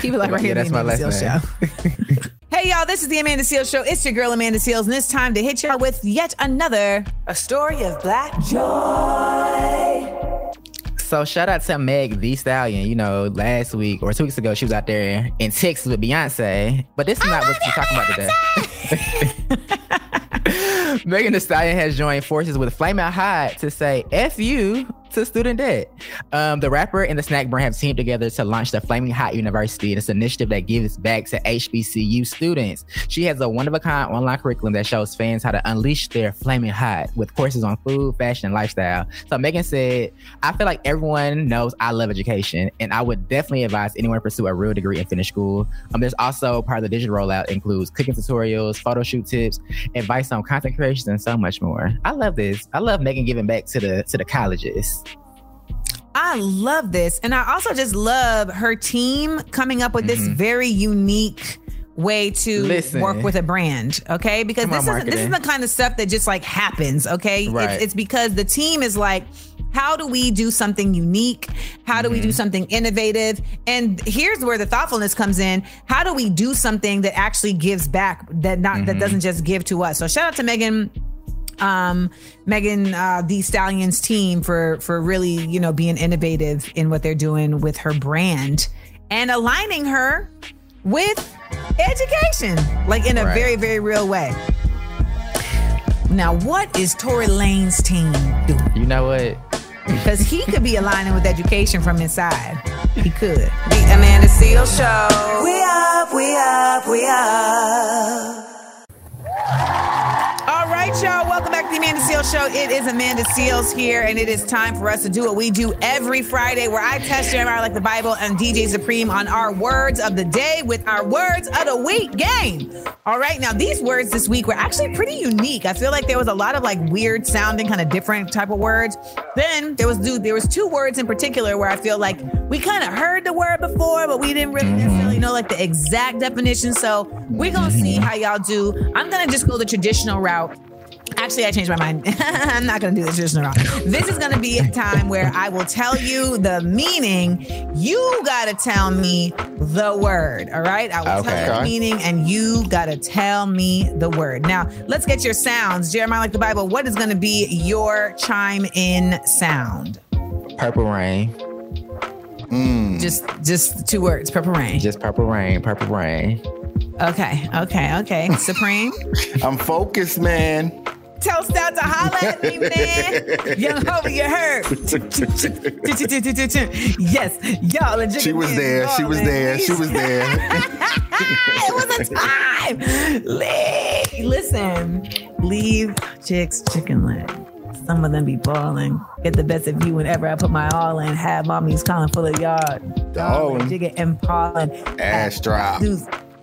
Keep it like right Yeah, here. that's the my last Seales name. Show. *laughs* hey y'all, this is the Amanda Seales Show. It's your girl Amanda Seales, and it's time to hit y'all with yet another a story of black joy. So shout out to Meg Thee Stallion. You know, last week or two weeks ago, she was out there in Texas with Beyonce. But this is not what we're talking about today. *laughs* Megan Thee Stallion has joined forces with Flamin' Hot to say "F you" to student debt. Um, the rapper and the snack brand have teamed together to launch the Flamin' Hot University. It's an initiative that gives back to HBCU students. She has a one-of-a-kind online curriculum that shows fans how to unleash their flaming hot with courses on food, fashion, and lifestyle. So Megan said, "I feel like everyone knows I love education, and I would definitely advise anyone to pursue a real degree and finish school. Um, there's also part of the digital rollout includes cooking tutorials, photo shoot tips, advice on content creation, and so much more. I love this. I love Megan giving back to the to the colleges. I love this. And I also just love her team coming up with this Mm-hmm. very unique way to Listen. work with a brand, okay? Because Come this is this is the kind of stuff that just like happens, okay? Right. It's, it's because the team is like, how do we do something unique? How do we Mm-hmm. do something innovative? And here's where the thoughtfulness comes in. How do we do something that actually gives back that not that Mhm. doesn't just give to us? So shout out to Megan um Megan uh the Stallions team for for really, you know, being innovative in what they're doing with her brand and aligning her with education like in a Right. very very real way. Now, what is Tory Lanez' team doing? You know what? Because he could be aligning with education from inside. He could. The Amanda Seales Show. We up, we up, we up. Right, y'all. Welcome back to the Amanda Seales Show. It is Amanda Seales here, and it is time for us to do what we do every Friday, where I test Jeremiah like the Bible and DJ Supreme on our words of the day with our words of the week game. All right, now these words this week were actually pretty unique. I feel like there was a lot of like weird sounding, kind of different type of words. Then there was dude, there was two words in particular where I feel like we kind of heard the word before, but we didn't really mm-hmm. necessarily know like the exact definition. So we're gonna see mm-hmm. how y'all do. I'm gonna just go the traditional route. Actually, I changed my mind. *laughs* I'm not going to do the traditional route. This is going to be a time where I will tell you the meaning. You got to tell me the word. All right. I will tell you the meaning, and you got to tell me the word. Now, let's get your sounds. Jeremiah, like the Bible, what is going to be your chime in sound? Purple rain. Mm. Just, just two words. Purple rain. Just purple rain. Purple rain. Okay. Okay. Okay. Supreme. *laughs* I'm focused, man. Toast out to holla at me, man. *laughs* Young Hova, you heard. *laughs* yes, y'all are She was there. She was there. She was there. it was a time. Leave. Listen, leave chicks chicken leg. Some of them be balling. Get the best of you whenever I put my all in. Have mommies calling full of yard. Darling. Jigga and pollen. Ass drop.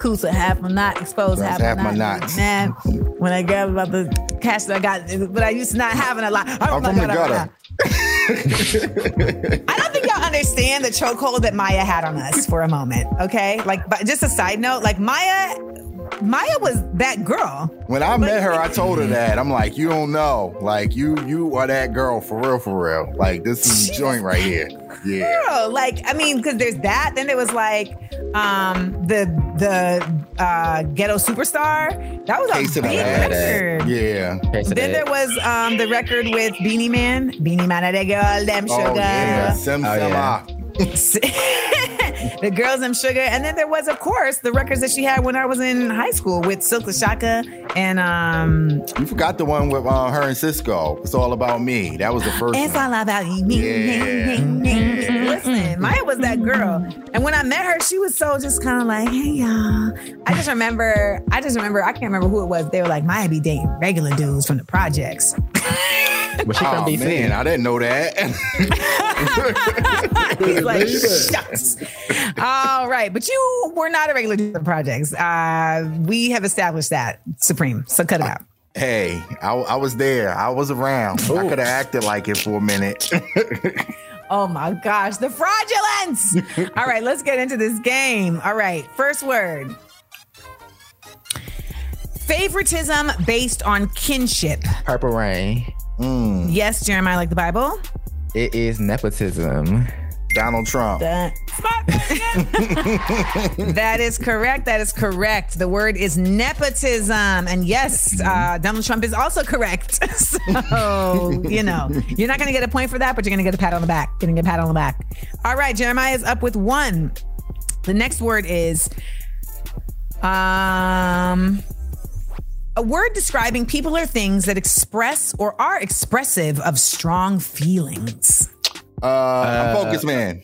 Kusa half my not exposed half, half my knots. Man, when I grab about the cash that I got, but I used to not having a lot. I'm from the gutter. I don't think y'all understand the chokehold that Maya had on us for a moment. Okay, like, but just a side note, like Maya, Maya was that girl. When I met her, I told her that. I'm like, you don't know. Like, you you are that girl for real, for real. Like, this is a joint right here. Yeah. Girl, like I mean, because there's that. Then there was like um the the uh ghetto superstar. That was Case a the big Bad. record. Yeah. Then there was um the record with Beenie Man, Beenie Man, the girl, them sugar. Oh, yeah. Sim Oh, yeah. *laughs* the girls and sugar and then there was of course the records that she had when i was in high school with Silkk the Shocker and um You forgot the one with uh, her and Sisqó. It's all about me. That was the first it's one. all about you me Yeah. listen maya was that girl and when i met her she was so just kind of like hey y'all i just remember i just remember i can't remember who it was they were like maya be dating regular dudes from the projects *laughs* Was she from Oh, DC? man, I didn't know that. He's like, shucks. All right. But you were not a regular dude from the projects. Uh, we have established that, Supreme. So cut it out. hey, I, I was there. I was around. I could have acted like it for a minute. *laughs* Oh my gosh, the fraudulence. All right, let's get into this game. All right, first word. Favoritism based on kinship. Purple rain. Yes, Jeremiah, like the Bible. It is nepotism. Donald Trump. That, *laughs* that is correct. That is correct. The word is nepotism. And yes, uh, Donald Trump is also correct. *laughs* so, you know, you're not going to get a point for that, but you're going to get a pat on the back. Going to get a pat on the back. All right, Jeremiah is up with one. The next word is um, a word describing people or things that express or are expressive of strong feelings. Uh, I'm focused, man.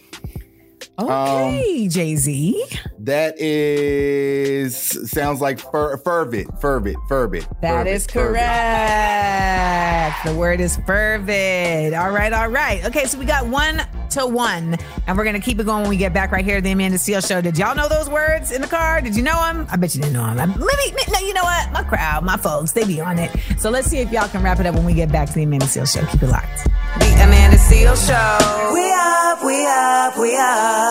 Um, okay, Jay Z. That is sounds like fer- fervid, fervid, fervid. That fervid, is fervid. correct. The word is fervid. All right, all right. Okay, so we got one to one, and we're gonna keep it going when we get back right here at the Amanda Seales Show. Did y'all know those words in the car? Did you know them? I bet you didn't know them. Let me, no, you know what? My crowd, my folks, they be on it. So let's see if y'all can wrap it up when we get back to the Amanda Seales Show. Keep it locked. The Amanda Seales Show. We up, we up, we up.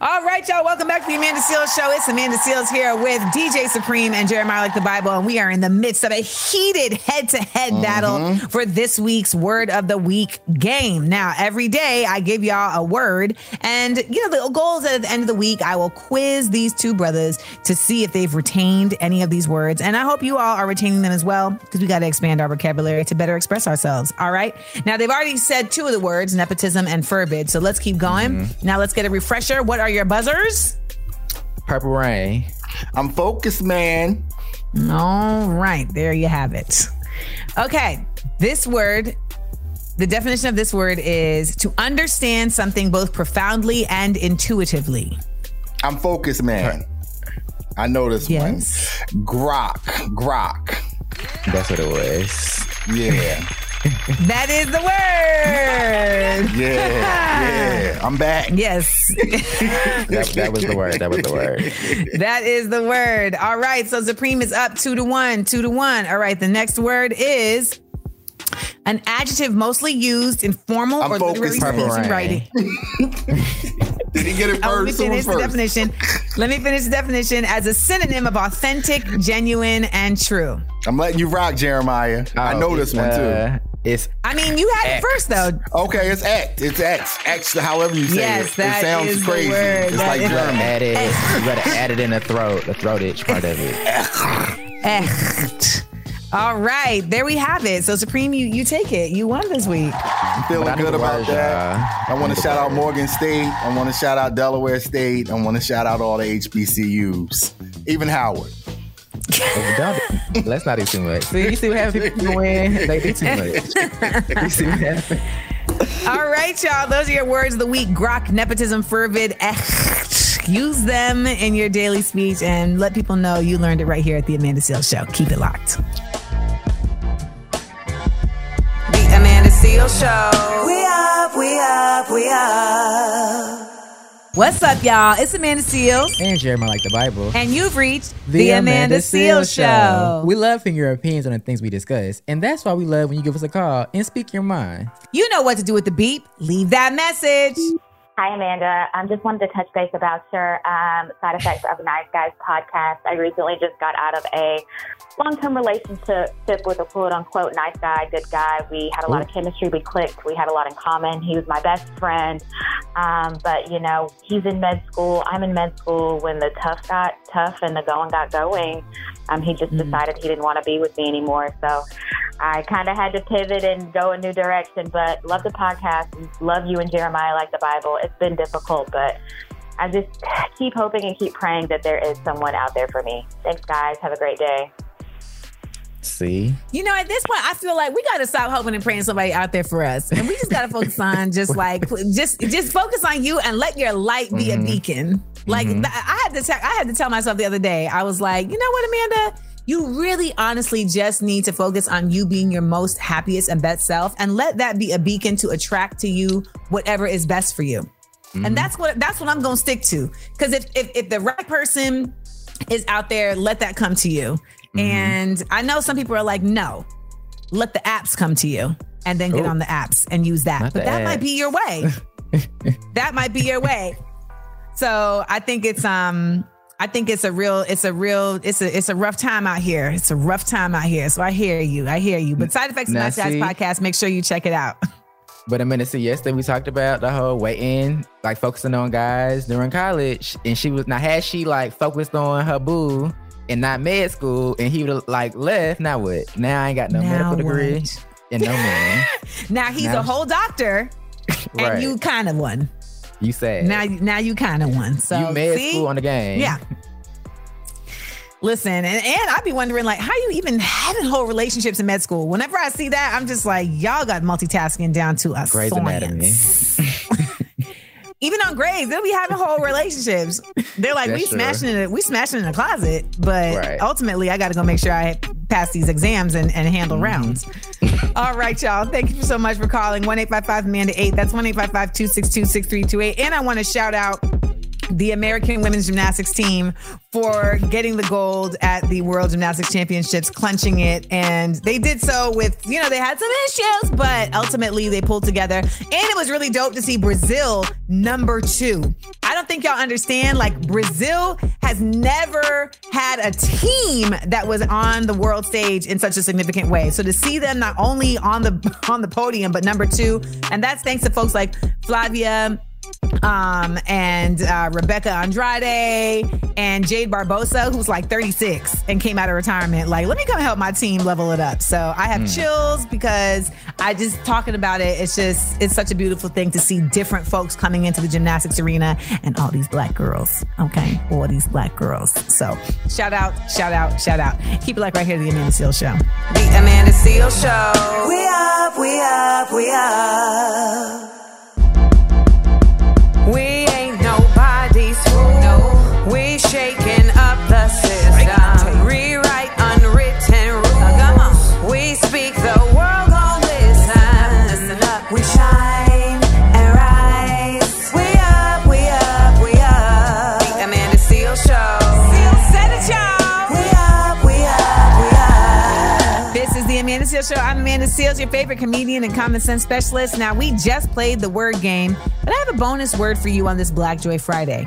All right, y'all. Welcome back to the Amanda Seales Show. It's Amanda Seales here with DJ Supreme and Jeremiah Like the Bible, and we are in the midst of a heated head-to-head mm-hmm. battle for this week's Word of the Week game. Now, every day I give y'all a word, and you know the goal is at the end of the week I will quiz these two brothers to see if they've retained any of these words, and I hope you all are retaining them as well because we got to expand our vocabulary to better express ourselves. All right. Now they've already said two of the words, nepotism and fervid, so let's keep going. Mm-hmm. Now let's get a refresher. What are your buzzers? Purple Rain. I'm focused, man. All right, there you have it. Okay, this word, the definition of this word is to understand something both profoundly and intuitively. I'm focused, man. I know this Yes. one. Grok. Grok. That's what it was. Yeah. That is the word. Yeah. Yeah. I'm back. Yes. *laughs* That, that was the word. That was the word. that is the word. All right. So Supreme is up two to one, two to one. All right. The next word is an adjective mostly used in formal I'm or literary focused, speech and writing. *laughs* Did he get it *laughs* Oh, let me finish was the definition. Let me finish the definition as a synonym of authentic, genuine, and true. I'm letting you rock, Jeremiah. I oh, know this one too. Uh, Uh, it's I mean, you had it first though. Okay, it's X. It's X. X, however you say Yes, it. that it sounds is the crazy. word. It's That like is- German. add it. You gotta add it in the throat, the throat itch part of it. Echt. All right, there we have it. So Supreme, you you take it. You won this week. I'm feeling But I need good about that. y'all. I want to shout out. Morgan State. I want to shout out Delaware State. I want to shout out all the HBCUs, even Howard. Don't, *laughs* let's not do too much. See, you see what happens *laughs* when people win? They do too much. *laughs* you see what happens? All right, y'all. Those are your words of the week. Grok, nepotism, fervid, echt. Use them in your daily speech and let people know you learned it right here at the Amanda Seales Show. Keep it locked. The Amanda Seales Show. We up, we up, we up. What's up, y'all? It's Amanda Seales. And Jeremiah like the Bible. And you've reached the, Amanda, Seales Show. We love hearing your opinions on the things we discuss, and that's why we love when you give us a call and speak your mind. You know what to do with the beep. Leave that message. Hi, Amanda. I um, just wanted to touch base about your um, side effects of Nice Guys podcast. I recently just got out of a long-term relationship with a quote-unquote nice guy, good guy. We had a lot of chemistry. We clicked. We had a lot in common. He was my best friend. Um, but you know, he's in med school. I'm in med school. When the tough got tough and the going got going, um, he just decided he didn't want to be with me anymore. So I kind of had to pivot and go a new direction. But love the podcast. Love you and Jeremiah like the Bible. It's been difficult, but I just keep hoping and keep praying that there is someone out there for me. Thanks, guys. Have a great day. See? You know, at this point, I feel like we got to stop hoping and praying somebody out there for us, and we just got to focus *laughs* on just like just just focus on you and let your light be a beacon. Like Mhm. I had to te- I had to tell myself the other day. I was like, you know what, Amanda. You really honestly just need to focus on you being your most happiest and best self and let that be a beacon to attract to you whatever is best for you. And that's what that's what I'm gonna stick to. Cause if, if if the right person is out there, let that come to you. And I know some people are like, no, let the apps come to you and then get Ooh. on the apps and use that. Not but that might be your way. *laughs* that might be your way. So I think it's um I think it's a real it's a real it's a it's a rough time out here. It's a rough time out here. So I hear you. I hear you. But side effects of Now see- podcast, make sure you check it out. *laughs* But a minute see yesterday we talked about the whole waiting, like focusing on guys during college. And she was now had she like focused on her boo and not med school and he would have like left, now what? Now I ain't got no Now medical degree and no man. *laughs* Now he's Now- a whole doctor Right. *laughs* and you kind of won. You said Now, now you kind of won. So you made see? school on the game. Yeah. Listen, and, and I'd be wondering like how you even having whole relationships in med school. Whenever I see that, I'm just like, y'all got multitasking down to a Grey's Anatomy. *laughs* Even on grades, they'll be having whole relationships. They're like, That's we true. smashing it, we smashing in the closet, but Right. ultimately, I got to go make sure I pass these exams and, and handle Mm-hmm. rounds. All right, y'all. Thank you so much for calling one eight five five Amanda eight. That's one eight five five two six two six three two eight. And I want to shout out the American women's gymnastics team for getting the gold at the World Gymnastics Championships, clenching it. And they did so with, you know, they had some issues, but ultimately they pulled together. And it was really dope to see Brazil number two. I don't think y'all understand, like, Brazil has never had a team that was on the world stage in such a significant way. So to see them not only on the *laughs* on the podium, but number two, and that's thanks to folks like Flavia um, and uh, Rebeca Andrade and Jade Barbosa, who's like 36 and came out of retirement. Like, let me come help my team level it up. So I have Hmm. chills because I just talking about it. It's just it's such a beautiful thing to see different folks coming into the gymnastics arena and all these black girls. Okay, all these black girls. So shout out, shout out, shout out. Keep it like right here, the Amanda Seales Show. The Amanda Seales Show. We up, we up, we up. Seales, your favorite comedian and common sense specialist. Now, we just played the word game, but I have a bonus word for you on this Black Joy Friday.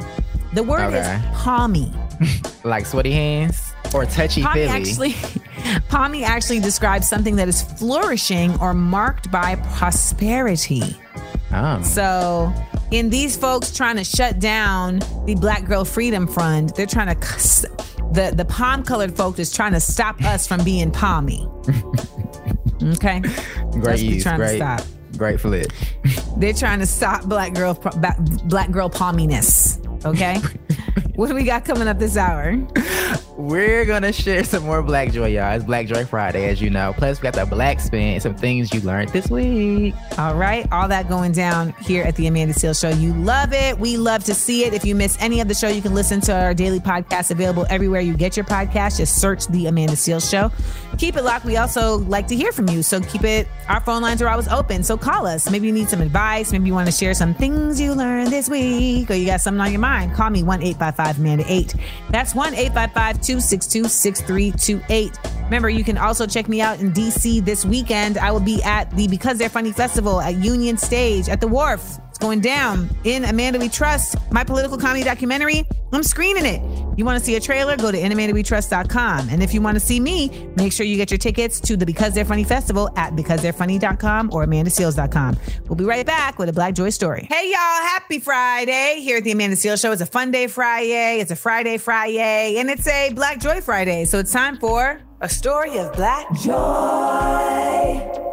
The word Okay. is palmy. *laughs* Like sweaty hands or touchy Palmy actually, *laughs* palmy actually describes something that is flourishing or marked by prosperity. Oh. So, in these folks trying to shut down the Black Girl Freedom Fund, they're trying to the the palm colored folk is trying to stop us from being palmy. *laughs* Okay, *laughs* Great we're use. Great. stop. Great flip. They're trying to stop black girl black girl palminess. Okay, *laughs* *laughs* what do we got coming up this hour? We're gonna share some more Black Joy, y'all. It's Black Joy Friday, as you know. Plus, we got the Black Spin, some things you learned this week. All right, all that going down here at the Amanda Seales Show. You love it. We love to see it. If you miss any of the show, you can listen to our daily podcast available everywhere you get your podcast. Just search the Amanda Seales Show. Keep it locked. We also like to hear from you, so keep it. Our phone lines are always open, so call us. Maybe you need some advice. Maybe you want to share some things you learned this week, or you got something on your mind. Call me one eight five five Amanda eight. That's one eight five five two six two six three two eight. Remember, you can also check me out in DC this weekend. I will be at the Because They're Funny Festival at Union Stage at the Wharf. It's going down in Amanda We Trust, my political comedy documentary. I'm screening it. You want to see a trailer? Go to inamandawetrust.com. And if you want to see me, make sure you get your tickets to the Because They're Funny Festival at becausetherefunny.com or amandaseales.com. We'll be right back with a Black Joy story. Hey, y'all. Happy Friday here at the Amanda Seales Show. It's a fun day Friday. It's a Friday Friday, and it's a Black Joy Friday. So it's time for a story of Black Joy.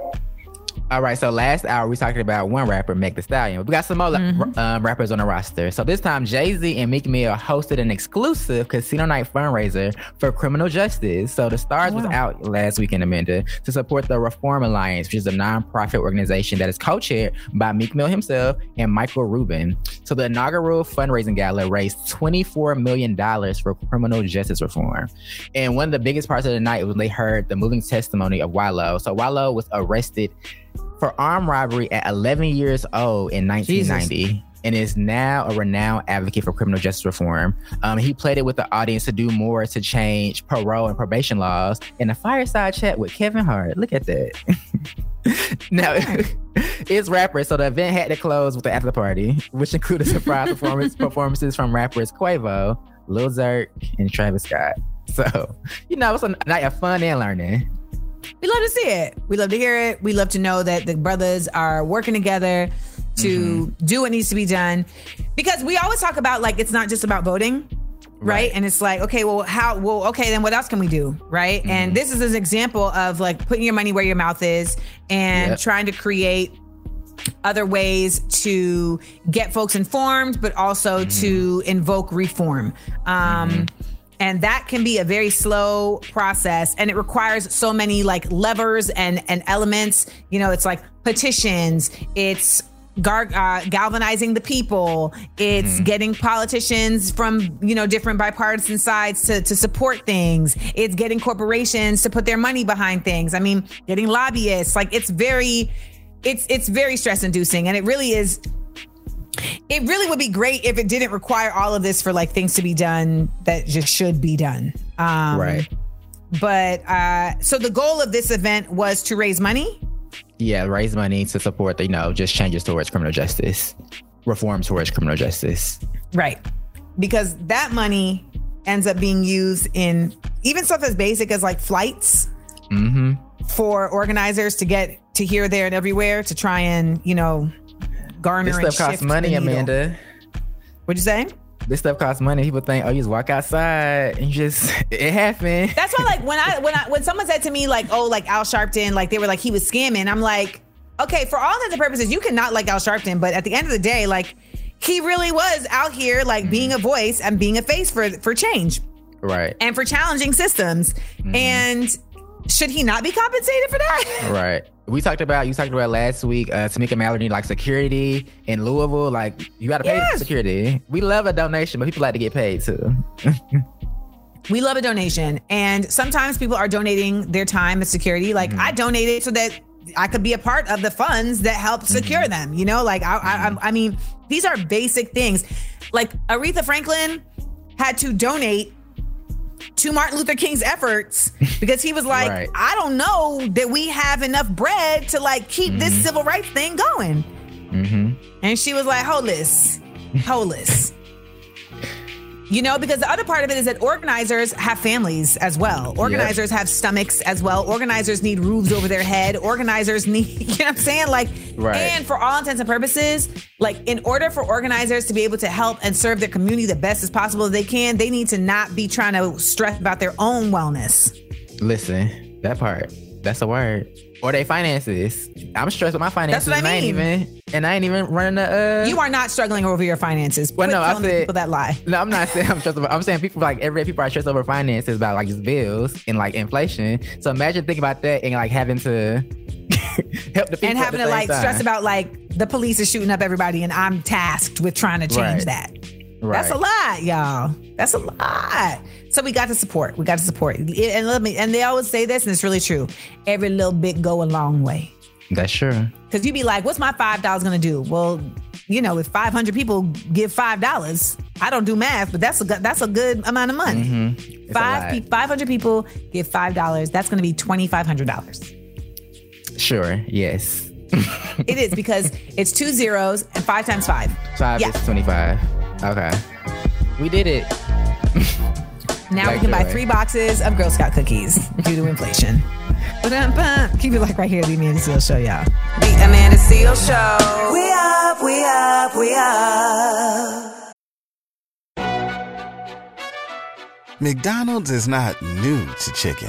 All right, so last hour we talked about one rapper, Meg Thee Stallion. We got some more Mm-hmm. um, rappers on the roster. So this time, Jay Z and Meek Mill hosted an exclusive casino night fundraiser for criminal justice. So the stars was out last weekend, Amanda, to support the Reform Alliance, which is a nonprofit organization that is co-chaired by Meek Mill himself and Michael Rubin. So the inaugural fundraising gala raised twenty-four million dollars for criminal justice reform. And one of the biggest parts of the night was when they heard the moving testimony of Wallow. So Wallow was arrested for armed robbery at 11 years old in 1990 and is now a renowned advocate for criminal justice reform. Um, he pleaded with the audience to do more to change parole and probation laws in a fireside chat with Kevin Hart. Look at that. *laughs* now, *laughs* it's rappers, so the event had to close with the after party, which included *laughs* surprise performance performances from rappers Quavo, Lil Zerk, and Travis Scott. So, you know, it's a night of fun and learning. We love to see it. We love to hear it. We love to know that the brothers are working together to mm-hmm. do what needs to be done. Because we always talk about like it's not just about voting. Right? And it's like, okay, well, how, well, okay, then what else can we do? Right. And mm-hmm. this is an example of like putting your money where your mouth is and Yep. trying to create other ways to get folks informed, but also to mm-hmm. invoke reform. Um, And that can be a very slow process, and it requires so many like levers and and elements. You know, it's like petitions, it's gar- uh, galvanizing the people, it's getting politicians from you know different bipartisan sides to to support things, it's getting corporations to put their money behind things. I mean, getting lobbyists. Like it's very, it's it's very stress inducing, and it really is it really would be great if it didn't require all of this for like things to be done that just should be done. Um, Right. But uh, so the goal of this event was to raise money. Yeah, raise money to support the, you know, just changes towards criminal justice, reform towards criminal justice. Right. Because that money ends up being used in even stuff as basic as like flights Mm-hmm. for organizers to get to here, there, and everywhere to try and, you know, garner This stuff costs money. Amanda. What'd you say? This stuff costs money. People think, oh, you just walk outside and just *laughs* it happened. That's why, like, when I when I when someone said to me, like, oh, like Al Sharpton, like they were like he was scamming. I'm like, okay, for all intents and purposes, you cannot like Al Sharpton, but at the end of the day, like, he really was out here, like, being a voice and being a face for for change Right. and for challenging systems. Mm-hmm. And should he not be compensated for that? *laughs* Right. We talked about you talked about last week, uh Tamika Mallory, like security in Louisville. Like you gotta pay Yes. for security. We love a donation, but people like to get paid too. *laughs* We love a donation. And sometimes people are donating their time as security. Like mm-hmm. I donated so that I could be a part of the funds that help mm-hmm. secure them. You know, like I, I, I'm- mm-hmm. I mean, these are basic things. Like Aretha Franklin had to donate to Martin Luther King's efforts because he was *laughs* like, Right. I don't know that we have enough bread to like keep this civil rights thing going. Mm-hmm. And she was like, holeless, holeless. *laughs* You know, because the other part of it is that organizers have families as well. Organizers have stomachs as well. Organizers need roofs over their head. Organizers *laughs* need, you know what I'm saying? Like, Right. and for all intents and purposes, like, in order for organizers to be able to help and serve their community the best as possible as they can, they need to not be trying to stress about their own wellness. Listen, that part. That's a word. Or they finances. I'm stressed with my finances. That's what I and ain't mean. even and I ain't even running the uh You are not struggling over your finances. Well, Quit no, I said people that lie. *laughs* No, I'm not saying I'm stressed over. I'm saying people like everyday people are stressed over finances about like just bills and like inflation. So imagine thinking about that and like having to *laughs* help the people and having to like time. stress about like the police is shooting up everybody and I'm tasked with trying to change Right. that. Right. That's a lot, y'all. That's a lot. So we got to support. We got to support. And let me and they always say this, and it's really true. Every little bit go a long way. That's sure. Cause you'd be like, what's my five dollars gonna do? Well, you know, if 500 people give five dollars, I don't do math, but that's a good, that's a good amount of money. Mm-hmm. Five 500 people give five dollars. That's gonna be twenty five hundred dollars. Sure. Yes. It is because *laughs* it's two zeros and five times five. Five Yeah. is twenty-five. Okay. We did it. *laughs* Now Black we can buy joy. three boxes of Girl Scout cookies due to inflation. Keep it like right here, the Amanda Seales Show, y'all. The Amanda Seales Show. We up, we up, we up. McDonald's is not new to chicken.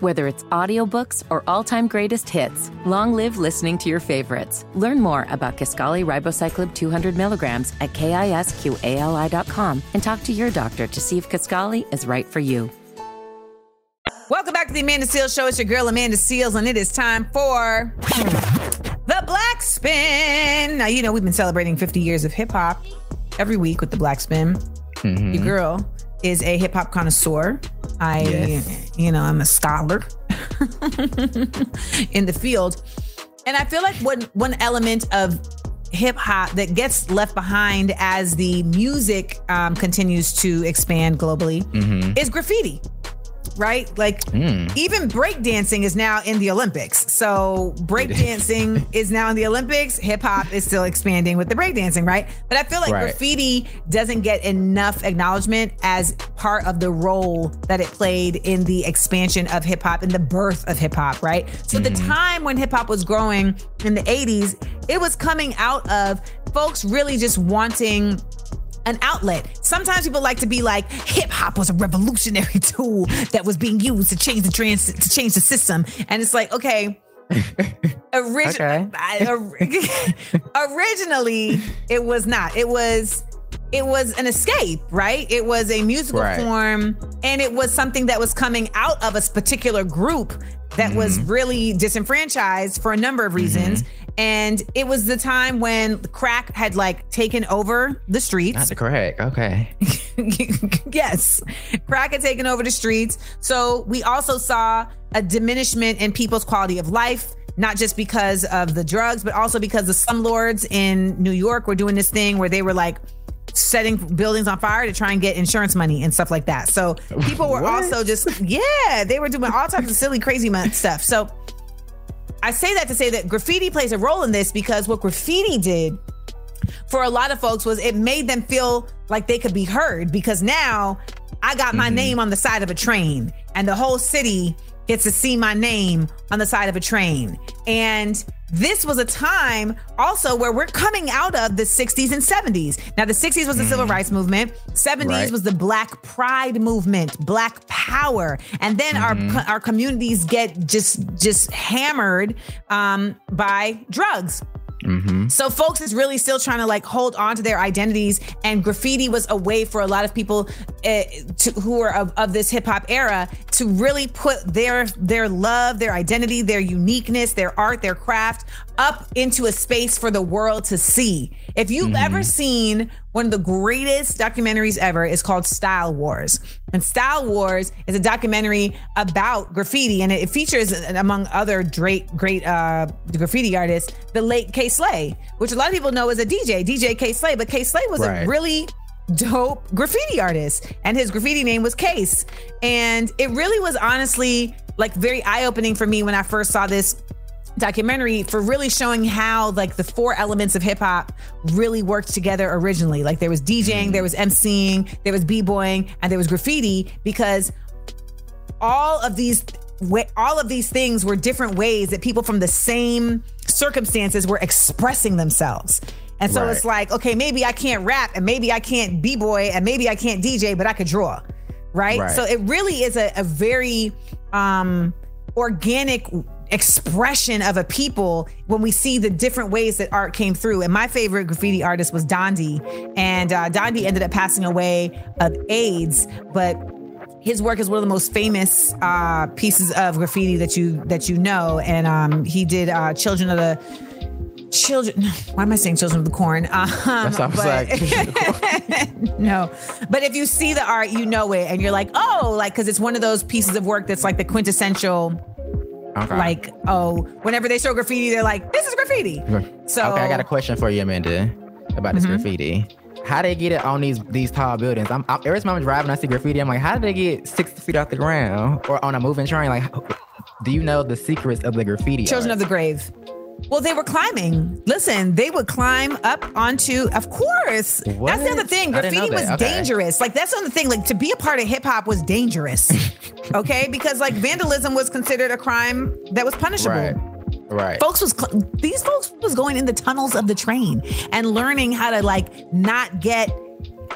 Whether it's audiobooks or all-time greatest hits, long live listening to your favorites. Learn more about Kisqali Ribociclib 200 milligrams at kisqali.com and talk to your doctor to see if Kisqali is right for you. Welcome back to the Amanda Seales Show. It's your girl Amanda Seales, and it is time for the Black Spin. Now you know we've been celebrating 50 years of hip hop every week with the Black Spin. Mm-hmm. Your girl is a hip hop connoisseur. I, Yes. you know, I'm a scholar *laughs* in the field, and I feel like one one element of hip hop that gets left behind as the music um, continues to expand globally Mhm. is graffiti. Right? Like Mm. even breakdancing is now in the Olympics. So breakdancing *laughs* is now in the Olympics. Hip hop is still expanding with the breakdancing, right? But I feel like Right. graffiti doesn't get enough acknowledgement as part of the role that it played in the expansion of hip hop and the birth of hip hop, right? So the time when hip hop was growing in the 80s, it was coming out of folks really just wanting an outlet. Sometimes people like to be like, hip hop was a revolutionary *laughs* tool that was being used to change the trans to change the system. And it's like, okay. *laughs* Origi- I- or- *laughs* originally, it was not. It was it was an escape, right? It was a musical Right. form, and it was something that was coming out of a particular group that was Mm-hmm. really disenfranchised for a number of reasons. And it was the time when crack had like taken over the streets. That's crack, Okay. *laughs* yes, crack had taken over the streets. So we also saw a diminishment in people's quality of life, not just because of the drugs, but also because the slumlords in New York were doing this thing where they were like setting buildings on fire to try and get insurance money and stuff like that. So people were What? also just, yeah, they were doing all types of silly, crazy stuff. So I say that to say that graffiti plays a role in this because what graffiti did for a lot of folks was it made them feel like they could be heard because now I got my mm-hmm. name on the side of a train and the whole city gets to see my name on the side of a train. And this was a time also where we're coming out of the 60s and 70s. Now, the 60s was the civil rights movement, 70s Right. was the Black Pride movement, Black Power, and then our our communities get just just hammered um, by drugs. Mm-hmm. So folks is really still trying to like hold on to their identities, and graffiti was a way for a lot of people uh, to, who are of, of this hip hop era to really put their their love, their identity, their uniqueness, their art, their craft up into a space for the world to see. If you've ever seen one of the greatest documentaries ever, it's called Style Wars. And Style Wars is a documentary about graffiti, and it features, among other great, great uh, graffiti artists, the late Kay Slay, which a lot of people know as a DJ, DJ Kay Slay. But Kay Slay was Right. a really dope graffiti artist, and his graffiti name was Case. And it really was honestly like very eye opening for me when I first saw this documentary for really showing how like the four elements of hip hop really worked together originally. Like there was DJing, there was MCing, there was b-boying, and there was graffiti because all of these all of these things were different ways that people from the same circumstances were expressing themselves. And so Right. it's like, okay, maybe I can't rap and maybe I can't b-boy and maybe I can't DJ, but I could draw. Right? Right. So it really is a, a very um organic expression of a people when we see the different ways that art came through. And my favorite graffiti artist was Dondi. And uh, Dondi ended up passing away of AIDS, but his work is one of the most famous uh, pieces of graffiti that you that you know. And um, he did uh, Children of the Children. *laughs* Why am I saying Children of the Corn? Um, That sounds but- like *laughs* no, but if you see the art, you know it, and you're like, oh, like because it's one of those pieces of work that's like the quintessential. Okay. Like, oh, whenever they show graffiti, they're like, this is graffiti. So okay, I got a question for you, Amanda, about this Mhm. graffiti. How do they get it on these these tall buildings? I'm, I'm every time I'm driving, I see graffiti. I'm like, how did they get six feet off the ground or on a moving train? Like, do you know the secrets of the graffiti? Children of the Grave. Well, they were climbing. Listen, they would climb up onto, of course. What? That's the other thing. I didn't know Graffiti was. Okay. dangerous. Like, that's the other thing. Like, to be a part of hip hop was dangerous. *laughs* okay? Because, like, vandalism was considered a crime that was punishable. Right. Right. Folks was cl- these folks was going in the tunnels of the train and learning how to like not get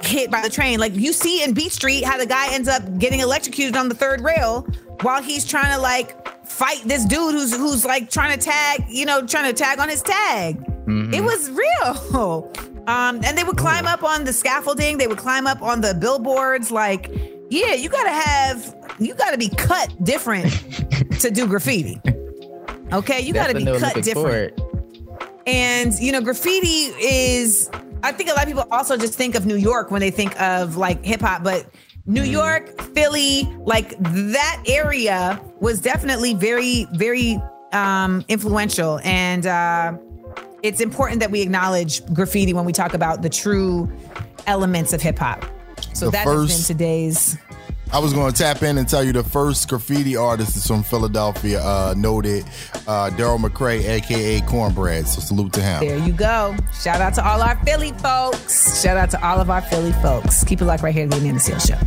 hit by the train. Like you see in Beat Street how the guy ends up getting electrocuted on the third rail while he's trying to like fight this dude who's who's like trying to tag, you know, trying to tag on his tag. Mhm. It was real. *laughs* Um, and they would climb up on the scaffolding. They would climb up on the billboards. Like, yeah, you gotta have, you gotta be cut different *laughs* to do graffiti. Okay, you gotta be cut different. And you know, graffiti is. I think a lot of people also just think of New York when they think of like hip hop, but New Mm-hmm. York, Philly, like that area was definitely very, very um, influential. And uh, it's important that we acknowledge graffiti when we talk about the true elements of hip hop. So The that has been today's. I was going to tap in and tell you the first graffiti artist is from Philadelphia, uh, noted uh, Darryl McCray, aka Cornbread. So salute to him. There you go. Shout out to all our Philly folks. Shout out to all of our Philly folks. Keep it locked right here to the Amanda Seales Show.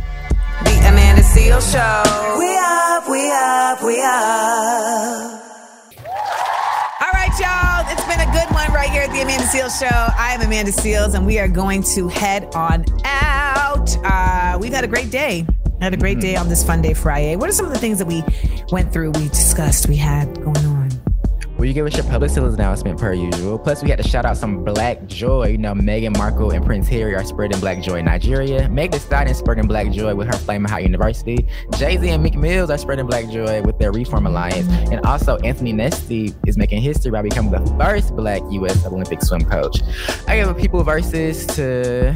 The Amanda Seales Show. We up, we up, we up. All right, y'all. It's been a good one right here at the Amanda Seales Show. I am Amanda Seales, and we are going to head on out. Uh, we've had a great day. Had a great day on this Fun Day Friday. What are some of the things that we went through, we discussed, we had going on? Will you give us your public service announcement per usual? Plus, we had to shout out some black joy. You know, Meghan Markle and Prince Harry are spreading black joy in Nigeria. Meg Thee Stallion spreading black joy with her Flamin' Hot University. Jay Z and Meek Mills are spreading black joy with their Reform Alliance. And also, Anthony Nesty is making history by becoming the first black U.S. Olympic swim coach. I give a people versus to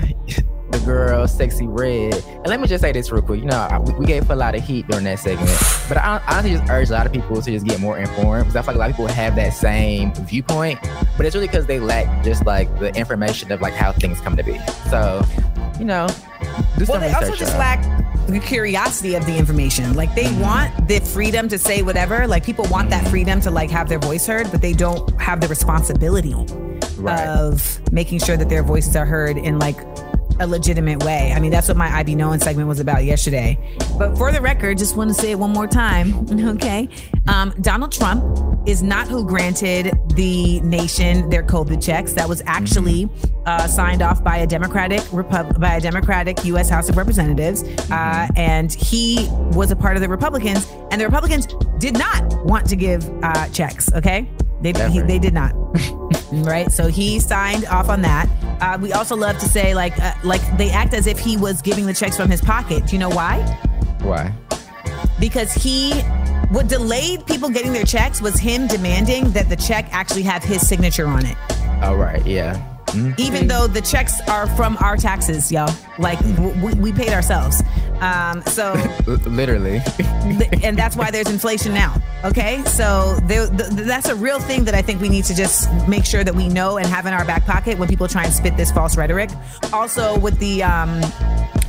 the girl Sexyy Red. And let me just say this real quick. You know, I- we, gave a lot of heat during that segment, but I I honestly just urge a lot of people to just get more informed because I feel like a lot of people have that same viewpoint, but it's really because they lack just like the information of like how things come to be. So, you know, do Well, they also just lack the curiosity of the information. Like they Mm-hmm. want the freedom to say whatever. Like people want that freedom to like have their voice heard, but they don't have the responsibility of making sure that their voices are heard in like a legitimate way. I mean, that's what my I Knowing segment was about yesterday. But for the record, just want to say it one more time, *laughs* okay? Um, Donald Trump is not who granted the nation their COVID checks. That was actually uh, signed off by a Democratic Repub- by a Democratic U.S. House of Representatives, uh, and he was a part of the Republicans, and the Republicans did not want to give uh, checks. Okay, they he, they did not. *laughs* right, so he signed off on that. Uh, we also love to say like uh, like they act as if he was giving the checks from his pocket. Do you know why? Why? because he what delayed people getting their checks was him demanding that the check actually have his signature on it All right, yeah. Mhm. even though the checks are from our taxes y'all. Like w- we, we paid ourselves. Um so *laughs* literally. and that's why there's inflation now okay? So there, th- that's a real thing that i think we need to just make sure that we know and have in our back pocket when people try and spit this false rhetoric. Also with the um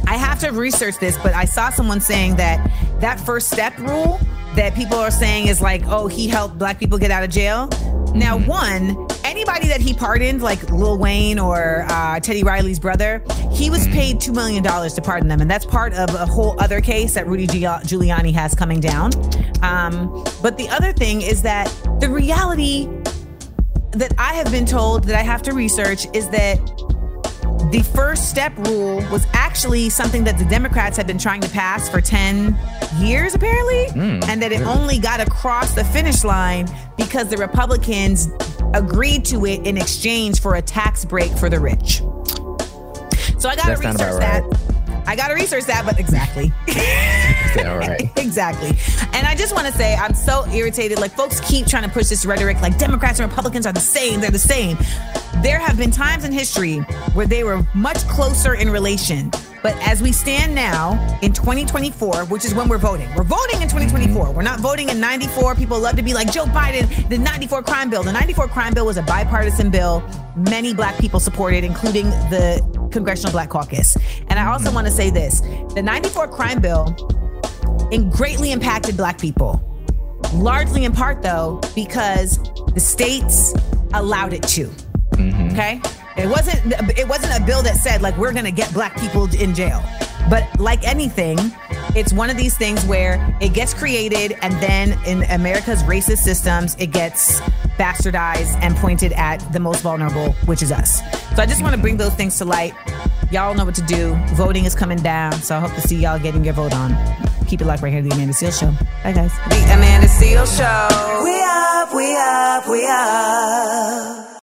i have to research this but i saw someone saying that that first step rule that people are saying is like oh he helped black people get out of jail. Now one anybody that he pardoned like lil wayne or uh, teddy riley's brother he was paid $2 million to pardon them. And that's part of a whole other case that rudy giuliani has coming down. Um, but the other thing is that the reality that i have been told that i have to research is that the first step rule was actually something that the Democrats had been trying to pass for 10 years, apparently, Mm, and that it really? only got across the finish line because the Republicans agreed to it in exchange for a tax break for the rich. So I got to research that. right. I got to research that, but exactly. *laughs* *laughs* All right. exactly. And I just want to say, I'm so irritated. Like, folks keep trying to push this rhetoric like Democrats and Republicans are the same. They're the same. There have been times in history where they were much closer in relation. But as we stand now in 2024, which is when we're voting, we're voting in 2024. Mm-hmm. We're not voting in 94. People love to be like Joe Biden, the 94 crime bill. The 94 crime bill was a bipartisan bill. Many black people supported, including the Congressional Black Caucus. And I also mm-hmm. want to say this the 94 crime bill and greatly impacted black people. Largely in part though, because the states allowed it to. Mm-hmm. Okay? It wasn't it wasn't a bill that said like we're gonna get black people in jail. But like anything, it's one of these things where it gets created and then in America's racist systems, it gets bastardized and pointed at the most vulnerable, which is us. So I just want to bring those things to light. Y'all know what to do. Voting is coming down. So I hope to see y'all getting your vote on. Keep it locked right here, the Amanda Seales Show. Bye guys. The Amanda Seales Show. We up, we up, we up.